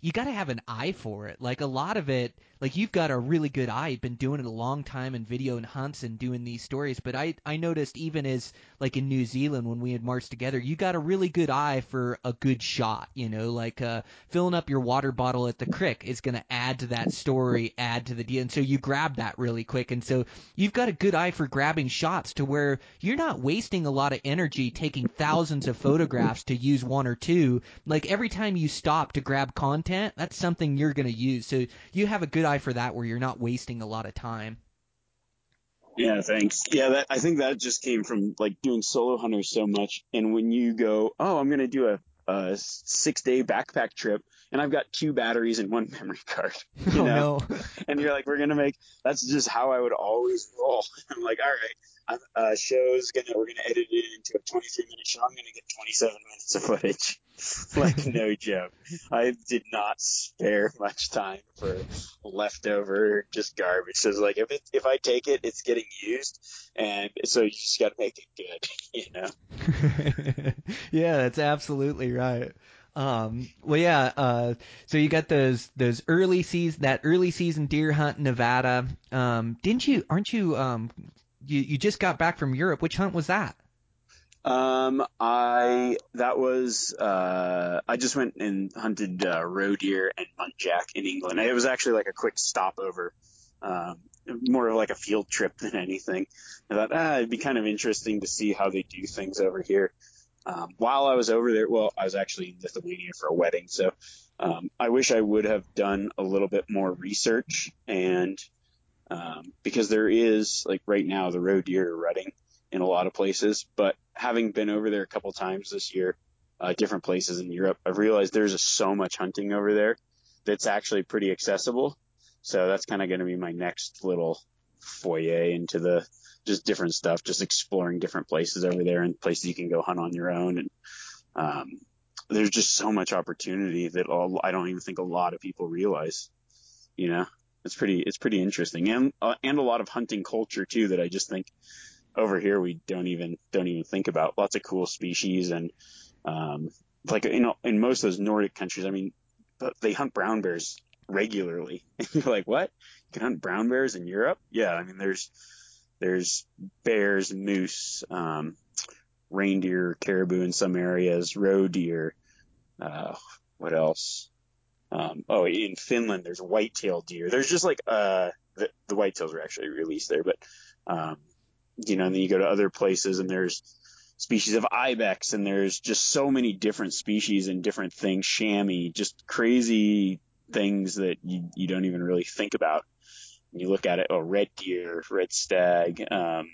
you got to have an eye for it. Like a lot of it, like you've got a really good eye. You've been doing it a long time in video and hunts and doing these stories. But I I noticed even as like in New Zealand when we had marched together, you got a really good eye for a good shot. You know, like uh, filling up your water bottle at the crick is going to add to that story, add to the deal. And so you grab that really quick. And so you've got a good eye for grabbing shots to where you're not wasting a lot of energy taking thousands of photographs to use one or two. Like every time you stop to grab content, that's something you're going to use. So you have a good eye for that where you're not wasting a lot of time. Yeah, thanks. Yeah, that, I think that just came from like doing solo hunters so much. And when you go, oh, I'm going to do a, a six day backpack trip and I've got two batteries and one memory card, you oh, know, no. and you're like, we're going to make, that's just how I would always roll. I'm like, all right, I'm, uh, show's gonna, we're gonna edit it into a 23 minute show. I'm gonna get 27 minutes of footage. like no joke. I did not spare much time for leftover just garbage. So it's like if it, if I take it, it's getting used, and so you just got to make it good, you know. yeah, that's absolutely right. Um, well, yeah. Uh, so you got those those early season that early season deer hunt in Nevada. Um, didn't you? Aren't you? Um, you you just got back from Europe. Which hunt was that? Um, I that was uh, I just went and hunted uh, roe deer and muntjac in England. It was actually like a quick stopover, um, more of like a field trip than anything. I thought ah, it'd be kind of interesting to see how they do things over here. Um, while I was over there, well, I was actually in Lithuania for a wedding, so um, I wish I would have done a little bit more research and um, because there is like right now the roe deer are rutting in a lot of places. But having been over there a couple times this year, uh, different places in Europe, I've realized there's so much hunting over there that's actually pretty accessible. So that's kind of going to be my next little foyer into the just different stuff, just exploring different places over there and places you can go hunt on your own. And um, there's just so much opportunity that all, I don't even think a lot of people realize. You know, it's pretty it's pretty interesting, and uh, and a lot of hunting culture too that I just think over here we don't even don't even think about. Lots of cool species and um, like know in most of those Nordic countries, I mean, they hunt brown bears regularly. And you're like, what? You can hunt brown bears in Europe? Yeah, I mean, there's there's bears, moose, um, reindeer, caribou in some areas, roe deer. Uh, what else? Um, oh, in Finland, there's white-tailed deer. There's just like uh, the, the whitetails are actually released there, but um, you know, and then you go to other places and there's species of ibex and there's just so many different species and different things, chamois, just crazy things that you, you don't even really think about. And you look at it, oh, red deer, red stag, um,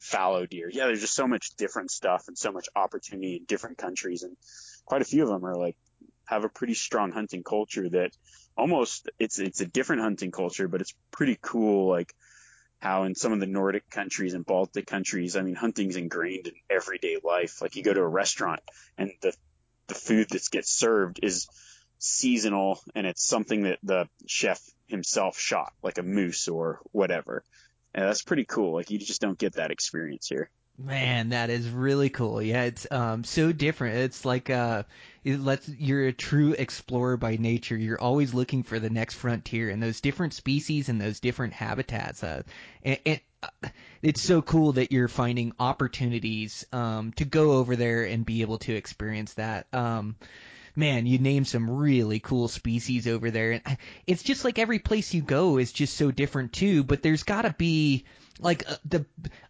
fallow deer. Yeah, there's just so much different stuff and so much opportunity in different countries. And quite a few of them are like, have a pretty strong hunting culture that almost it's, it's a different hunting culture, but it's pretty cool. Like how in some of the Nordic countries and Baltic countries, I mean, hunting's ingrained in everyday life. Like you go to a restaurant and the the food that gets served is seasonal and it's something that the chef himself shot, like a moose or whatever. And that's pretty cool. Like you just don't get that experience here. Man, that is really cool. Yeah, it's um so different. It's like uh it lets you're a true explorer by nature. You're always looking for the next frontier and those different species and those different habitats. Uh, and, and uh, it's so cool that you're finding opportunities um to go over there and be able to experience that. Um man, you name some really cool species over there. And it's just like every place you go is just so different too, but there's got to be like uh, the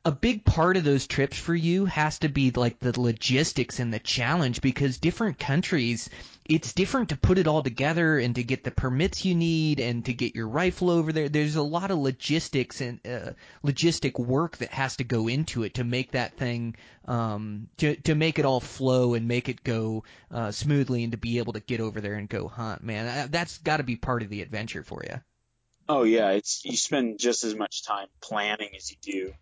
a big part of those trips for you has to be like the logistics and the challenge because different countries it's different to put it all together and to get the permits you need and to get your rifle over there. There's a lot of logistics and uh, logistic work that has to go into it to make that thing um to to make it all flow and make it go uh smoothly and to be able to get over there and go hunt man. That's got to be part of the adventure for you Oh yeah, it's you spend just as much time planning as you do,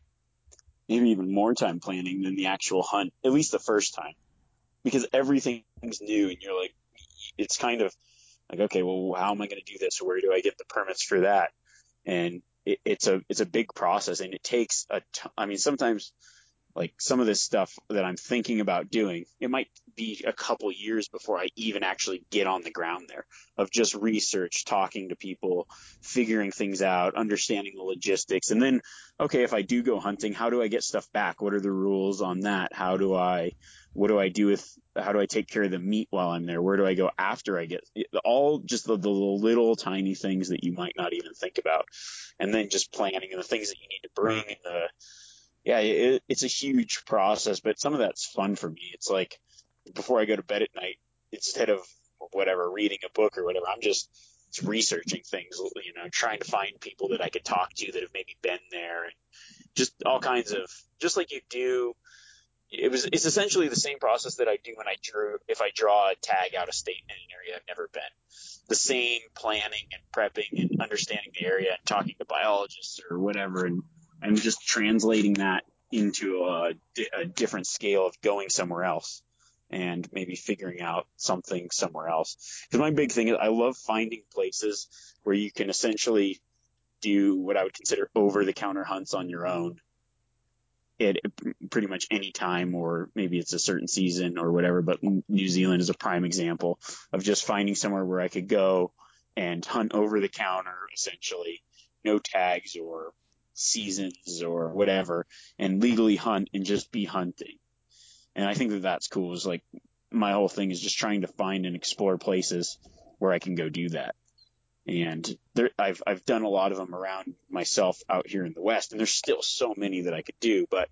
maybe even more time planning than the actual hunt. At least the first time, because everything's new and you're like, it's kind of like, okay, well, how am I going to do this? Where do I get the permits for that? And it, it's a it's a big process, and it takes a. T- I mean, sometimes like some of this stuff that I'm thinking about doing, it might be a couple years before I even actually get on the ground there of just research, talking to people, figuring things out, understanding the logistics. And then, okay, if I do go hunting, how do I get stuff back? What are the rules on that? How do I, what do I do with, how do I take care of the meat while I'm there? Where do I go after I get all just the, the little tiny things that you might not even think about. And then just planning and the things that you need to bring and the, yeah, it, it's a huge process, but some of that's fun for me. It's like before I go to bed at night, instead of whatever reading a book or whatever, I'm just researching things, you know, trying to find people that I could talk to that have maybe been there and just all kinds of, just like you do. It was, it's essentially the same process that I do when I drew, if I draw a tag out of state in an area I've never been. The same planning and prepping and understanding the area and talking to biologists or whatever and and just translating that into a, a different scale of going somewhere else and maybe figuring out something somewhere else. Because my big thing is I love finding places where you can essentially do what I would consider over the counter hunts on your own at pretty much any time or maybe it's a certain season or whatever. But New Zealand is a prime example of just finding somewhere where I could go and hunt over the counter essentially, no tags or seasons or whatever and legally hunt and just be hunting. And I think that that's cool. Is like my whole thing is just trying to find and explore places where I can go do that. And there, I've I've done a lot of them around myself out here in the West, and there's still so many that I could do. But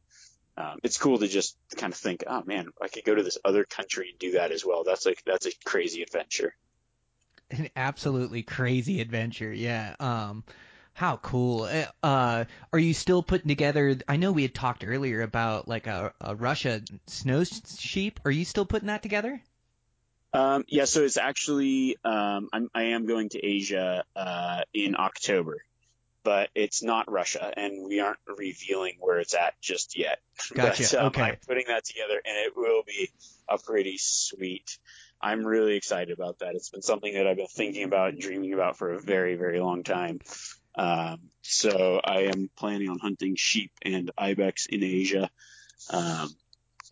um, it's cool to just kind of think, oh man, I could go to this other country and do that as well. That's like that's a crazy adventure. An absolutely crazy adventure, yeah. Um, how cool. Eh, uh, are you still putting together? I know we had talked earlier about like a, a Russia snow sheep. Are you still putting that together? Um, yeah, so it's actually um, I'm, I am going to Asia uh, in October, but it's not Russia, and we aren't revealing where it's at just yet. Gotcha. but, um, okay. I'm putting that together, and it will be a pretty sweet. I'm really excited about that. It's been something that I've been thinking about and dreaming about for a very, very long time. Um, so I am planning on hunting sheep and ibex in Asia. Um,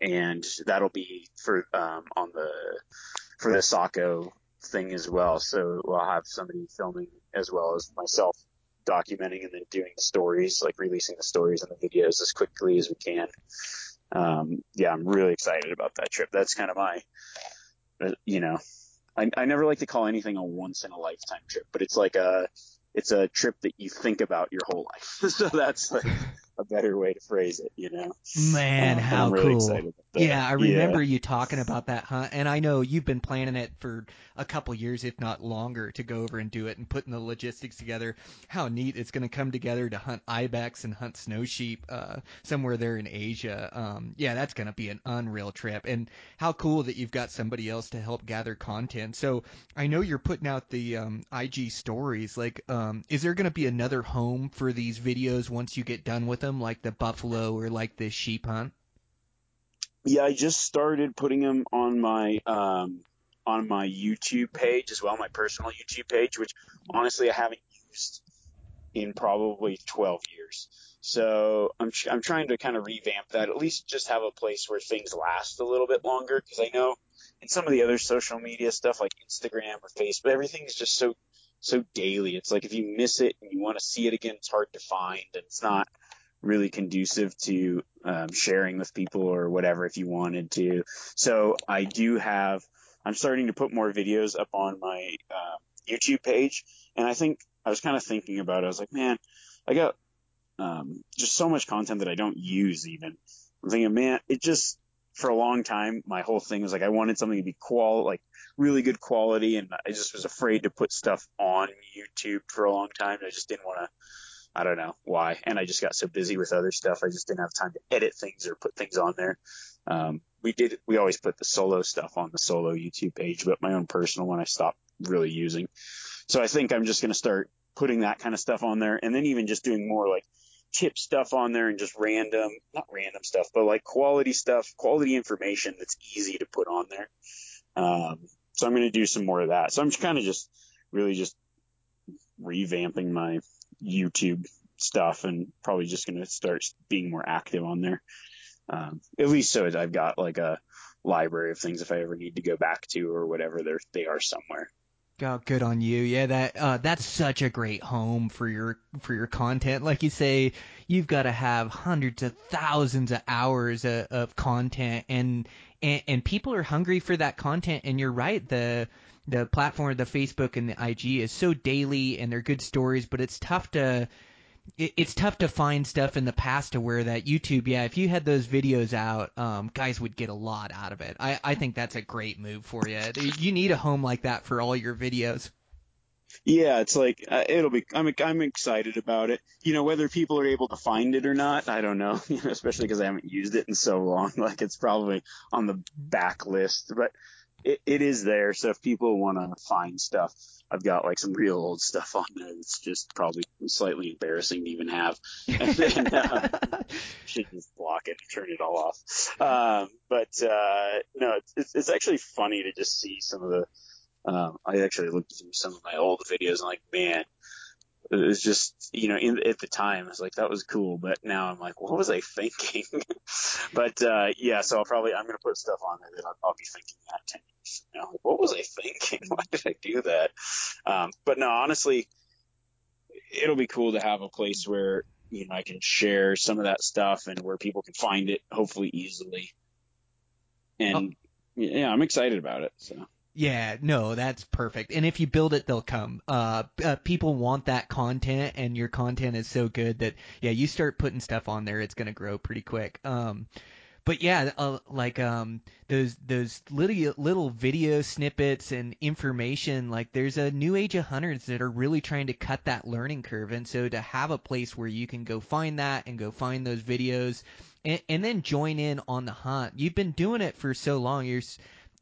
and that'll be for, um, on the, for the Sako thing as well. So we'll have somebody filming as well as myself documenting and then doing the stories, like releasing the stories and the videos as quickly as we can. Um, yeah, I'm really excited about that trip. That's kind of my, uh, you know, I, I never like to call anything a once in a lifetime trip, but it's like a, it's a trip that you think about your whole life. so that's like, a better way to phrase it, you know. Man, Uh, how really cool. excited about that. Yeah, I remember you talking about that hunt, and I know you've been planning it for a couple years, if not longer, to go over and do it and putting the logistics together. How neat it's going to come together to hunt ibex and hunt snow sheep uh, somewhere there in Asia. Um, yeah, that's going to be an unreal trip, and how cool that you've got somebody else to help gather content. So I know you're putting out the um, IG stories. Like, um, is there going to be another home for these videos once you get done with them, like the buffalo or like the sheep hunt? Yeah, I just started putting them on my um, on my YouTube page as well, my personal YouTube page, which honestly I haven't used in probably 12 years. So I'm I'm trying to kind of revamp that, at least just have a place where things last a little bit longer, because I know in some of the other social media stuff like Instagram or Facebook, everything is just so so daily. It's like if you miss it and you want to see it again, it's hard to find, and it's not really conducive to um, sharing with people or whatever if you wanted to. So I do have, I'm starting to put more videos up on my uh, YouTube page. And I think I was kind of thinking about it. I was like, man, I got um, just so much content that I don't use even. I'm thinking, man, it just, for a long time, my whole thing was like, I wanted something to be qual, like really good quality. And I just was afraid to put stuff on YouTube for a long time. I just didn't want to I don't know why. And I just got so busy with other stuff. I just didn't have time to edit things or put things on there. Um, we did, we always put the solo stuff on the solo YouTube page, but my own personal one I stopped really using. So I think I'm just going to start putting that kind of stuff on there and then even just doing more like tip stuff on there and just random, not random stuff, but like quality stuff, quality information that's easy to put on there. Um, so I'm going to do some more of that. So I'm just kind of just really just revamping my YouTube stuff and probably just going to start being more active on there. Um, at least so I've got like a library of things if I ever need to go back to or whatever they're, they are somewhere. Oh, good on you. Yeah, that uh, that's such a great home for your for your content. Like you say, you've got to have hundreds of thousands of hours of, of content, and, and and people are hungry for that content. And you're right, the the platform, the Facebook and the IG is so daily, and they're good stories, but it's tough to it, it's tough to find stuff in the past to where that YouTube, yeah, if you had those videos out, um, guys would get a lot out of it. I, I think that's a great move for you. You need a home like that for all your videos. Yeah, it's like uh, it'll be. I'm I'm excited about it. You know, whether people are able to find it or not, I don't know. You know, especially because I haven't used it in so long. Like it's probably on the back list, but it, it is there. So if people want to find stuff, I've got like some real old stuff on there that's just probably slightly embarrassing to even have. And then, uh, should just block it and turn it all off. Um, but uh, no, it's, it's it's actually funny to just see some of the. Um, I actually looked through some of my old videos and like, man, it was just you know in, at the time I was like that was cool, but now I'm like, what was I thinking? but uh, yeah, so I'll probably I'm gonna put stuff on there that I'll, I'll be thinking that ten years from now. Like, what was I thinking? Why did I do that? Um, but no, honestly, it'll be cool to have a place where you know I can share some of that stuff and where people can find it hopefully easily. And yeah, I'm excited about it. So. Yeah, no, that's perfect. And if you build it, they'll come. Uh, uh, people want that content, and your content is so good that yeah, you start putting stuff on there, it's gonna grow pretty quick. Um, but yeah, uh, like um, those those little little video snippets and information. Like there's a new age of hunters that are really trying to cut that learning curve, and so to have a place where you can go find that and go find those videos, and, and then join in on the hunt. You've been doing it for so long. You're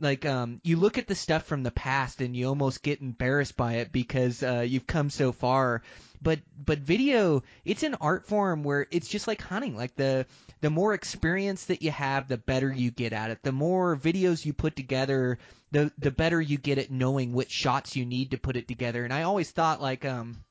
like um you look at the stuff from the past and you almost get embarrassed by it because uh you've come so far. But but video it's an art form where it's just like hunting. Like the the more experience that you have the better you get at it. The more videos you put together the the better you get at knowing which shots you need to put it together. And i always thought like um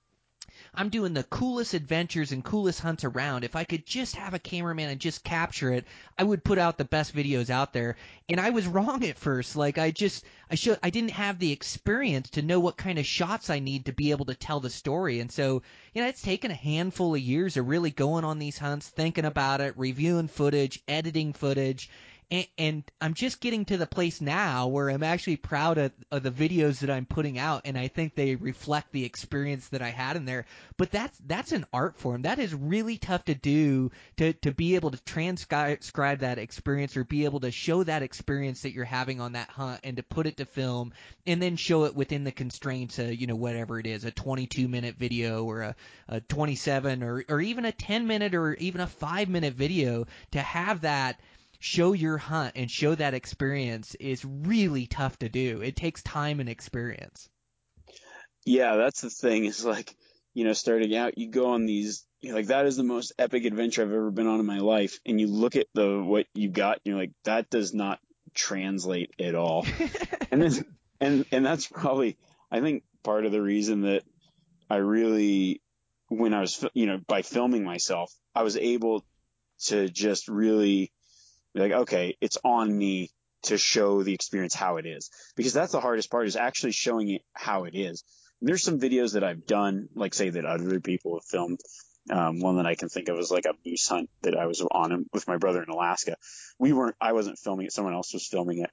I'm doing the coolest adventures and coolest hunts around. If I could just have a cameraman and just capture it, I would put out the best videos out there. And I was wrong at first. Like I just I should I didn't have the experience to know what kind of shots I need to be able to tell the story. And so, you know, it's taken a handful of years of really going on these hunts, thinking about it, reviewing footage, editing footage, and, and I'm just getting to the place now where I'm actually proud of, of the videos that I'm putting out, and I think they reflect the experience that I had in there. But that's that's an art form. That is really tough to do to to be able to transcribe that experience or be able to show that experience that you're having on that hunt and to put it to film and then show it within the constraints of you know whatever it is, a 22 minute video or a, a 27 or or even a 10 minute or even a five minute video to have that show your hunt and show that experience is really tough to do. It takes time and experience. Yeah, that's the thing. Is like, you know, starting out, you go on these, you know, like that is the most epic adventure I've ever been on in my life, and you look at the what you got, and you're like, that does not translate at all. and then, and and that's probably, I think, part of the reason that I really, when I was, you know, by filming myself, I was able to just really be like, okay, it's on me to show the experience how it is. Because that's the hardest part is actually showing it how it is. There's some videos that I've done, like say that other people have filmed. Um, one that I can think of is like a moose hunt that I was on with my brother in Alaska. We weren't, I wasn't filming it. Someone else was filming it.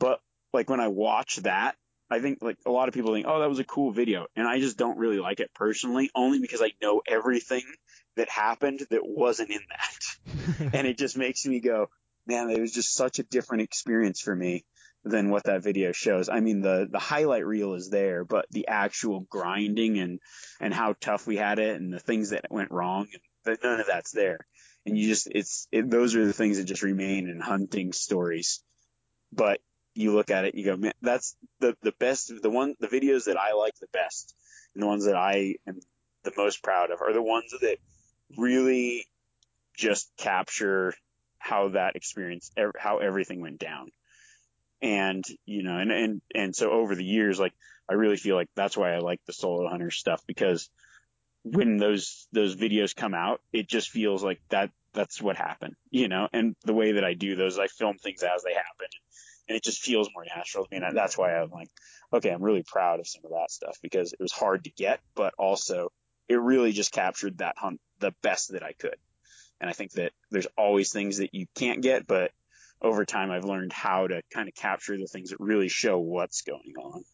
But like when I watch that, I think like a lot of people think, oh, that was a cool video. And I just don't really like it personally, only because I know everything that happened that wasn't in that. and it just makes me go, man, it was just such a different experience for me than what that video shows. I mean, the, the highlight reel is there, but the actual grinding and, and how tough we had it and the things that went wrong, but none of that's there. And you just, it's, it, those are the things that just remain in hunting stories. But you look at it, you go, man, that's the, the best, the one, the videos that I like the best and the ones that I am the most proud of are the ones that really just capture how that experience, how everything went down. And, you know, and, and, and so over the years, like, I really feel like that's why I like the solo hunter stuff because when those, those videos come out, it just feels like that, that's what happened, you know, and the way that I do those, I film things as they happen and it just feels more natural to me. And that's why I'm like, okay, I'm really proud of some of that stuff because it was hard to get, but also it really just captured that hunt the best that I could. And I think that there's always things that you can't get, but over time I've learned how to kind of capture the things that really show what's going on.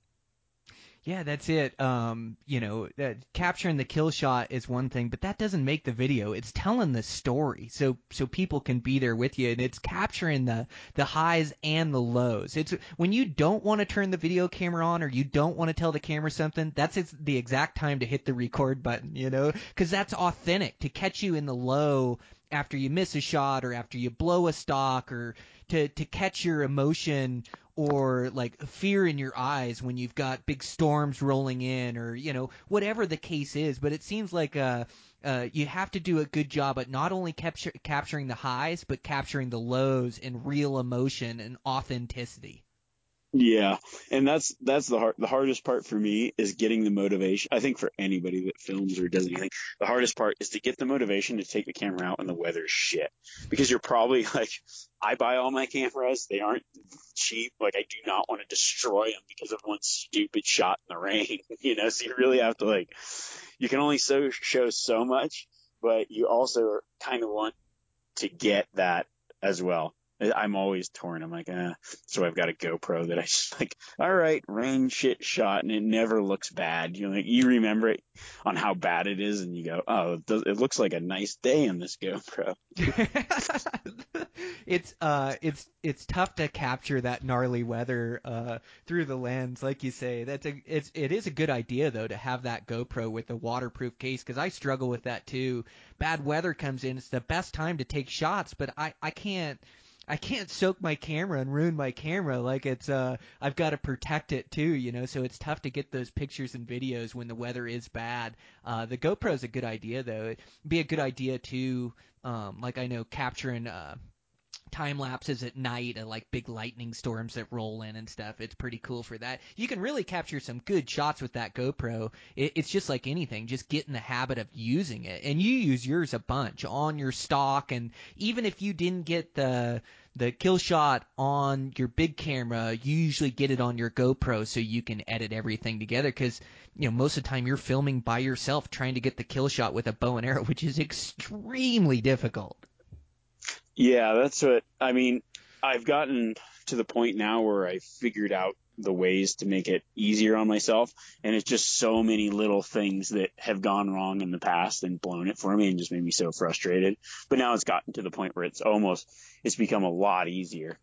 Yeah, that's it. Um, you know, uh, capturing the kill shot is one thing, but that doesn't make the video. It's telling the story, so so people can be there with you, and it's capturing the the highs and the lows. It's when you don't want to turn the video camera on or you don't want to tell the camera something. That's the exact time to hit the record button, you know, because that's authentic to catch you in the low after you miss a shot or after you blow a stalk or to to catch your emotion or like fear in your eyes when you've got big storms rolling in or you know whatever the case is but it seems like uh, uh you have to do a good job at not only capture, capturing the highs but capturing the lows and real emotion and authenticity yeah, and that's that's the hard the hardest part for me is getting the motivation. I think for anybody that films or does anything, the hardest part is to get the motivation to take the camera out when the weather's shit. Because you're probably like, I buy all my cameras; they aren't cheap. Like I do not want to destroy them because of one stupid shot in the rain. You know, so you really have to like, you can only so show so much, but you also kind of want to get that as well. I'm always torn. I'm like, uh, so I've got a GoPro that I just like, all right, rain shit shot, and it never looks bad. You know, like you remember it on how bad it is, and you go, oh, it, does, it looks like a nice day in this GoPro. it's uh, it's it's tough to capture that gnarly weather uh through the lens, like you say. That's a it's it is a good idea though to have that GoPro with a waterproof case because I struggle with that too. Bad weather comes in, it's the best time to take shots, but I I can't I can't soak my camera and ruin my camera. Like it's uh I've got to protect it too, you know. So it's tough to get those pictures and videos when the weather is bad. Uh, the GoPro is a good idea though. It'd be a good idea too. Um, like I know capturing uh time lapses at night and like big lightning storms that roll in and stuff. It's pretty cool for that. You can really capture some good shots with that GoPro. It, it's just like anything, just get in the habit of using it. And you use yours a bunch on your stalk and even if you didn't get the the kill shot on your big camera, you usually get it on your GoPro so you can edit everything together cuz you know most of the time you're filming by yourself trying to get the kill shot with a bow and arrow which is extremely difficult. Yeah, that's what I mean. I've gotten to the point now where I figured out the ways to make it easier on myself. And it's just so many little things that have gone wrong in the past and blown it for me and just made me so frustrated. But now it's gotten to the point where it's almost, it's become a lot easier.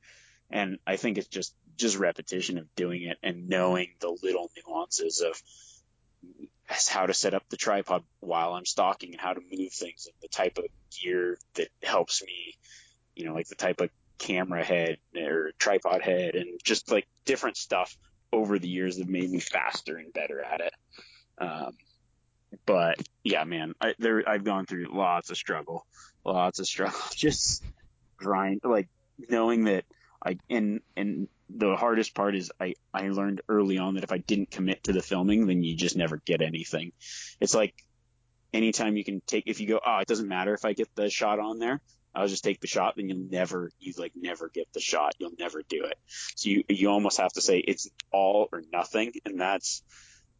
And I think it's just, just repetition of doing it and knowing the little nuances of how to set up the tripod while I'm stalking and how to move things and the type of gear that helps me, you know, like the type of camera head or tripod head and just like different stuff over the years that made me faster and better at it. Um, but yeah, man, I, there, I've gone through lots of struggle, lots of struggle, just grind, like knowing that I, and, and the hardest part is I, I learned early on that if I didn't commit to the filming, then you just never get anything. It's like anytime you can take, if you go, oh, it doesn't matter if I get the shot on there, I'll just take the shot, then you'll never, you like never get the shot. You'll never do it. So you, you almost have to say it's all or nothing. And that's,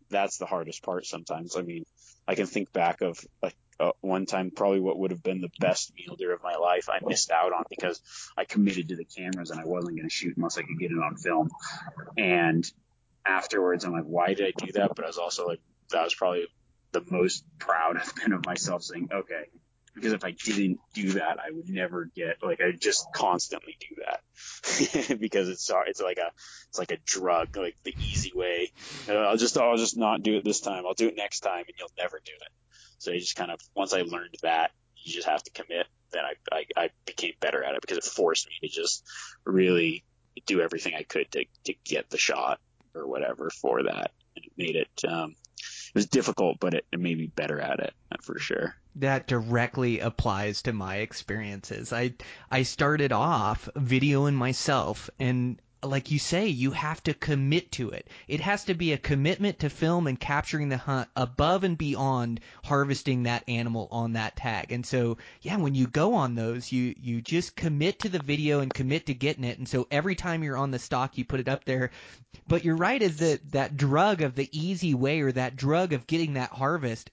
that's the hardest part sometimes. I mean, I can think back of a, a uh, one time, probably what would have been the best mule deer of my life. I missed out on because I committed to the cameras and I wasn't going to shoot unless I could get it on film. And afterwards, I'm like, why did I do that? But I was also like, that was probably the most proud I've been of myself saying, okay, because if I didn't do that, I would never get like I just constantly do that because it's it's like a it's like a drug, like the easy way. I'll just I'll just not do it this time. I'll do it next time, and you'll never do it. So you just kind of once I learned that, you just have to commit. Then I I, I became better at it because it forced me to just really do everything I could to to get the shot or whatever for that, and it made it um, it was difficult, but it, it made me better at it for sure that directly applies to my experiences. I I started off videoing myself and like you say, you have to commit to it. It has to be a commitment to film and capturing the hunt above and beyond harvesting that animal on that tag. And so, yeah, when you go on those, you, you just commit to the video and commit to getting it. And so every time you're on the stalk, you put it up there. But you're right, is that that drug of the easy way or that drug of getting that harvest,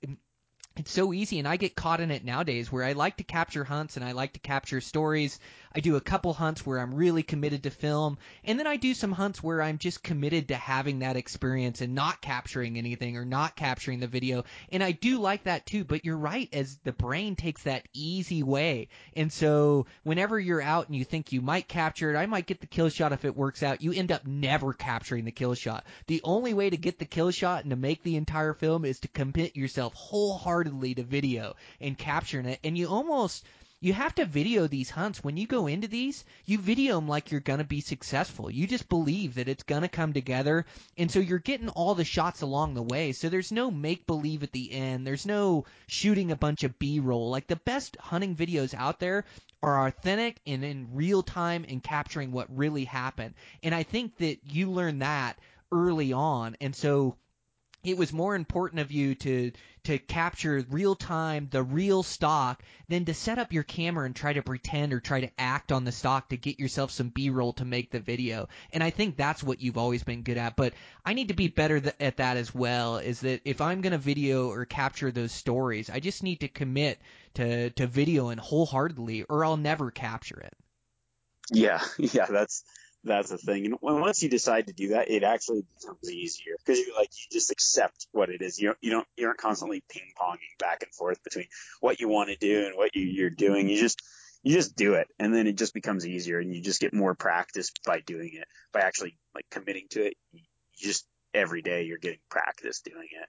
it's so easy and I get caught in it nowadays where I like to capture hunts and I like to capture stories. I do a couple hunts where I'm really committed to film and then I do some hunts where I'm just committed to having that experience and not capturing anything or not capturing the video. And I do like that too, but you're right as the brain takes that easy way. And so whenever you're out and you think you might capture it, I might get the kill shot if it works out, you end up never capturing the kill shot. The only way to get the kill shot and to make the entire film is to commit yourself wholeheartedly wholeheartedly to video and capturing it. And you almost you have to video these hunts. When you go into these, you video them like you're going to be successful. You just believe that it's going to come together. And so you're getting all the shots along the way. So there's no make believe at the end. There's no shooting a bunch of B roll. Like the best hunting videos out there are authentic and in real time and capturing what really happened. And I think that you learn that early on. And so it was more important of you to to capture real time the real stalk than to set up your camera and try to pretend or try to act on the stalk to get yourself some b-roll to make the video. And i think that's what you've always been good at. But i need to be better th- at that as well is that if i'm going to video or capture those stories i just need to commit to to videoing wholeheartedly or i'll never capture it. Yeah. Yeah that's that's the thing. And once you decide to do that, it actually becomes easier because you like you just accept what it is. You don't, you don't you aren't constantly ping ponging back and forth between what you want to do and what you, you're doing. You just you just do it, and then it just becomes easier, and you just get more practice by doing it by actually like committing to it. You just every day you're getting practice doing it.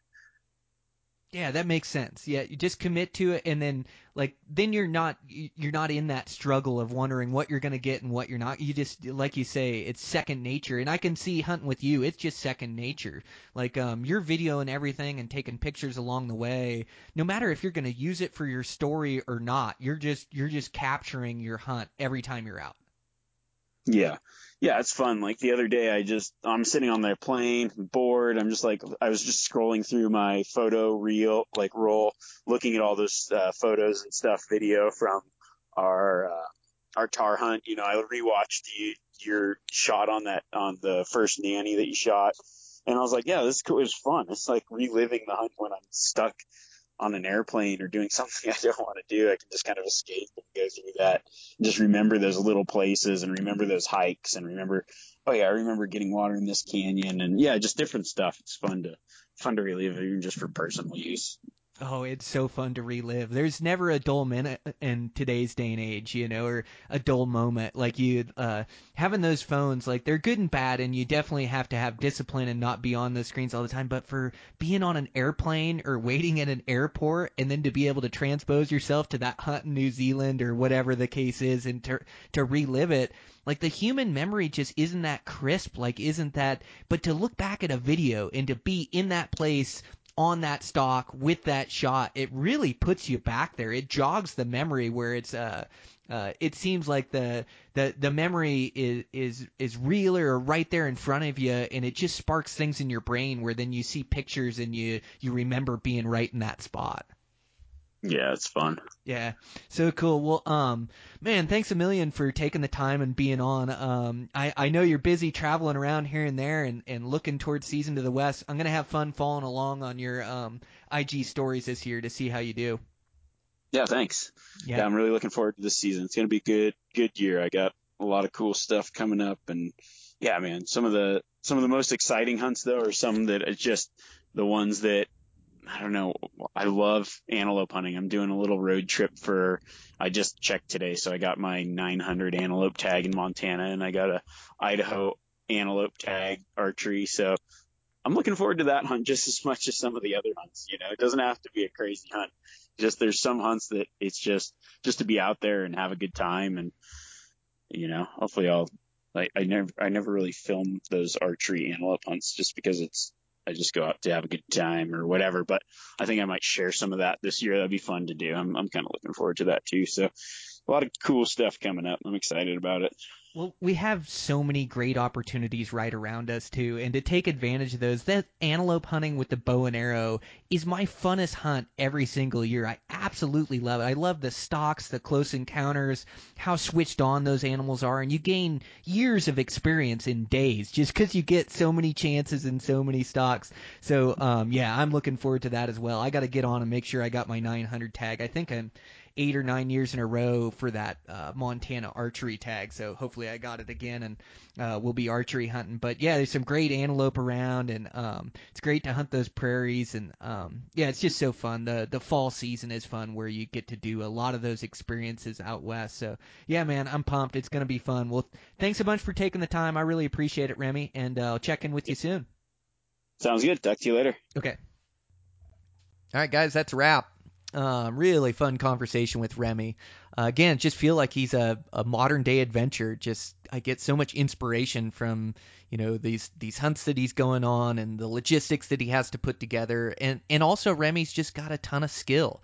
Yeah, that makes sense. Yeah, you just commit to it, and then like then you're not you're not in that struggle of wondering what you're gonna get and what you're not. You just like you say, it's second nature, and I can see hunting with you. It's just second nature. Like um, you're videoing everything and taking pictures along the way. No matter if you're gonna use it for your story or not, you're just you're just capturing your hunt every time you're out. Yeah, yeah, it's fun. Like the other day, I just I'm sitting on the plane, bored. I'm just like I was just scrolling through my photo reel, like roll, looking at all those uh, photos and stuff, video from our uh, our tahr hunt. You know, I rewatched your shot on that on the first nanny that you shot, and I was like, yeah, this was fun. It's like reliving the hunt when I'm stuck on an airplane or doing something I don't want to do, I can just kind of escape and go through that. And just remember those little places and remember those hikes and remember, oh yeah, I remember getting water in this canyon and yeah, just different stuff. It's fun to fun to relive even just for personal use. Oh, it's so fun to relive. There's never a dull minute in today's day and age, you know, or a dull moment. Like you, uh, having those phones, like they're good and bad, and you definitely have to have discipline and not be on those screens all the time. But for being on an airplane or waiting at an airport, and then to be able to transpose yourself to that hunt in New Zealand or whatever the case is, and to to relive it, like the human memory just isn't that crisp. Like isn't that? But to look back at a video and to be in that place on that stalk with that shot, it really puts you back there. It jogs the memory where it's uh uh, it seems like the, the the memory is is is realer or right there in front of you, and it just sparks things in your brain where then you see pictures and you you remember being right in that spot. Yeah, it's fun. Yeah, so cool. Well, um, man, thanks a million for taking the time and being on. Um, I I know you're busy traveling around here and there and and looking towards season to the west. I'm gonna have fun following along on your um IG stories this year to see how you do. Yeah, thanks. Yeah. Yeah, I'm really looking forward to this season. It's gonna be a good good year. I got a lot of cool stuff coming up, and yeah, man, some of the some of the most exciting hunts though are some that it's just the ones that I don't know. I love antelope hunting. I'm doing a little road trip for, I just checked today. So I got my 900 antelope tag in Montana and I got a Idaho antelope tag archery. So I'm looking forward to that hunt just as much as some of the other hunts. You know, it doesn't have to be a crazy hunt. Just there's some hunts that it's just, just to be out there and have a good time. And, you know, hopefully I'll, like, I never, I never really film those archery antelope hunts just because it's, I just go out to have a good time or whatever. But I think I might share some of that this year. That'd be fun to do. I'm I'm kind of looking forward to that too. So a lot of cool stuff coming up. I'm excited about it. Well, we have so many great opportunities right around us too, and to take advantage of those, that antelope hunting with the bow and arrow is my funnest hunt every single year. I absolutely love it. I love the stalks, the close encounters, how switched on those animals are, and you gain years of experience in days just because you get so many chances and so many stalks. So, um, yeah, I'm looking forward to that as well. I got to get on and make sure I got my 900 tag. I think I'm eight or nine years in a row for that uh, Montana archery tag. So hopefully I got it again, and uh, we'll be archery hunting. But yeah, there's some great antelope around, and um, it's great to hunt those prairies. And um, yeah, it's just so fun. The the fall season is fun where you get to do a lot of those experiences out west. So yeah, man, I'm pumped. It's gonna be fun. Well, thanks a bunch for taking the time. I really appreciate it, Remy, and uh, I'll check in with you soon. Sounds good. Talk to you later. Okay. All right, guys, that's a wrap. Uh, really fun conversation with Remy. Uh, again, just feel like he's a, a modern day adventure. Just I get so much inspiration from you know these these hunts that he's going on and the logistics that he has to put together, and and also Remy's just got a ton of skill.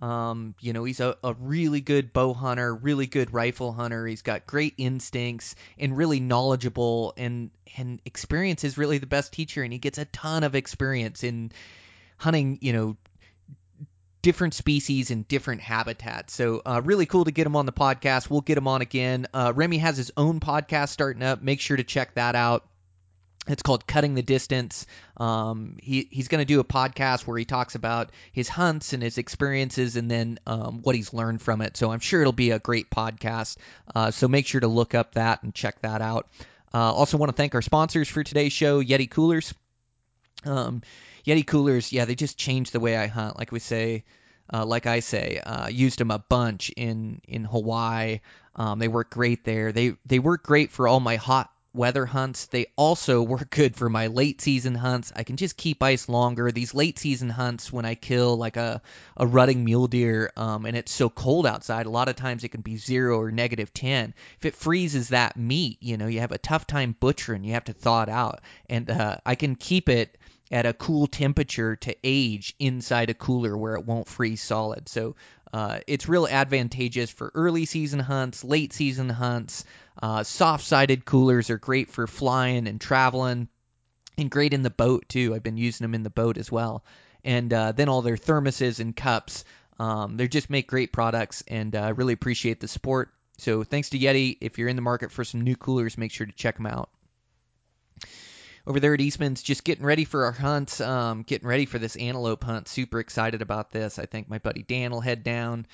Um, you know, he's a, a really good bow hunter, really good rifle hunter. He's got great instincts and really knowledgeable and and experience is really the best teacher and he gets a ton of experience in hunting, you know, different species and different habitats. So uh, really cool to get him on the podcast. We'll get him on again. Uh, Remy has his own podcast starting up. Make sure to check that out. It's called Cutting the Distance. Um, he he's going to do a podcast where he talks about his hunts and his experiences, and then um, what he's learned from it. So I'm sure it'll be a great podcast. Uh, so make sure to look up that and check that out. Uh, also want to thank our sponsors for today's show, Yeti Coolers. Um, Yeti coolers, yeah, they just changed the way I hunt. Like we say, uh, like I say, uh, used them a bunch in in Hawaii. Um, they work great there. They they work great for all my hot weather hunts. They also work good for my late season hunts. I can just keep ice longer. These late season hunts, when I kill like a a rutting mule deer, um, and it's so cold outside, a lot of times it can be zero or negative ten. If it freezes that meat, you know, you have a tough time butchering. You have to thaw it out, and uh, I can keep it at a cool temperature to age inside a cooler where it won't freeze solid. So uh, it's real advantageous for early season hunts, late season hunts. Uh, soft sided coolers are great for flying and traveling, and great in the boat too. I've been using them in the boat as well. And uh, then all their thermoses and cups. Um, they just make great products, and I uh, really appreciate the support. So thanks to Yeti. If you're in the market for some new coolers, make sure to check them out. Over there at Eastman's, just getting ready for our hunt, um, getting ready for this antelope hunt. Super excited about this. I think my buddy Dan will head down.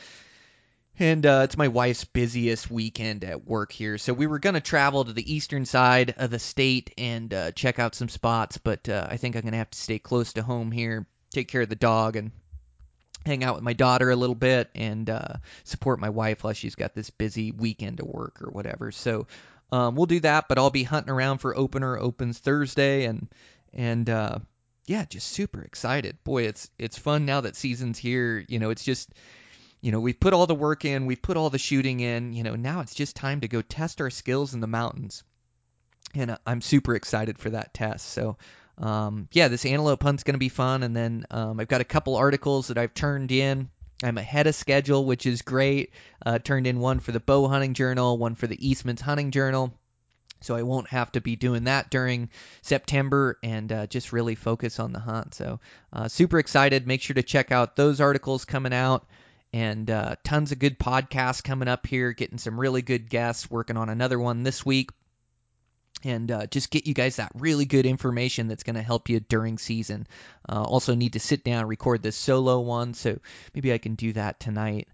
And uh, it's my wife's busiest weekend at work here. So we were going to travel to the eastern side of the state and uh, check out some spots, but uh, I think I'm going to have to stay close to home here, take care of the dog, and hang out with my daughter a little bit and uh, support my wife while she's got this busy weekend of work or whatever. So um, we'll do that, but I'll be hunting around for opener opens Thursday and and uh, yeah, just super excited. Boy, it's it's fun now that season's here. You know, it's just you know, we've put all the work in, we've put all the shooting in, you know, now it's just time to go test our skills in the mountains. And uh, I'm super excited for that test. So, um, yeah, this antelope hunt's going to be fun. And then um, I've got a couple articles that I've turned in. I'm ahead of schedule, which is great. Uh, turned in one for the Bow Hunting Journal, one for the Eastman's Hunting Journal. So I won't have to be doing that during September and uh, just really focus on the hunt. So uh, super excited. Make sure to check out those articles coming out and uh, tons of good podcasts coming up here. Getting some really good guests. Working on another one this week, and uh, just get you guys that really good information that's going to help you during season. Uh, also, need to sit down record this solo one, so maybe I can do that tonight.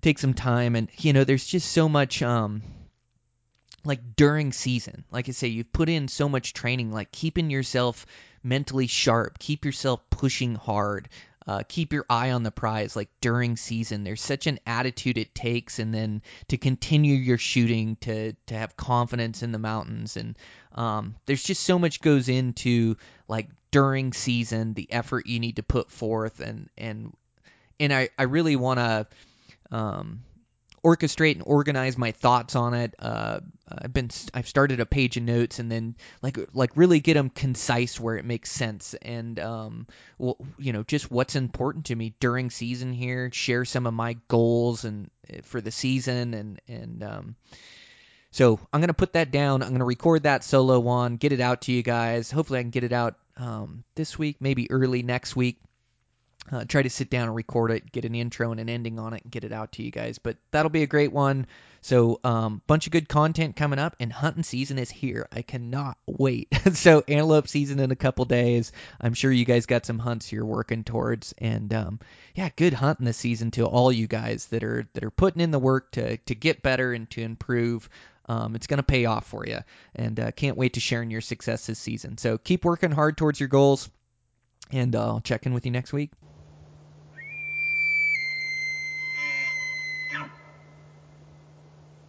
Take some time, and you know, there's just so much. Um, like during season, like I say, you've put in so much training, like keeping yourself mentally sharp, keep yourself pushing hard, uh, keep your eye on the prize like during season. There's such an attitude it takes and then to continue your shooting to to have confidence in the mountains. And um, there's just so much goes into like during season the effort you need to put forth. And and and I, I really want to um, orchestrate and organize my thoughts on it. Uh, I've been I've started a page of notes and then like like really get them concise where it makes sense and um well you know just what's important to me during season here. Share some of my goals and eh, for the season and and um. So I'm gonna put that down. I'm gonna record that solo one, get it out to you guys. Hopefully I can get it out um, this week, maybe early next week uh, try to sit down and record it, get an intro and an ending on it, and get it out to you guys. But that'll be a great one. So, um, bunch of good content coming up, and hunting season is here. I cannot wait. so, antelope season in a couple days. I'm sure you guys got some hunts you're working towards, and um, yeah, good hunting this season to all you guys that are that are putting in the work to to get better and to improve. Um, it's going to pay off for you, and uh, can't wait to share in your success this season. So, keep working hard towards your goals, and uh, I'll check in with you next week.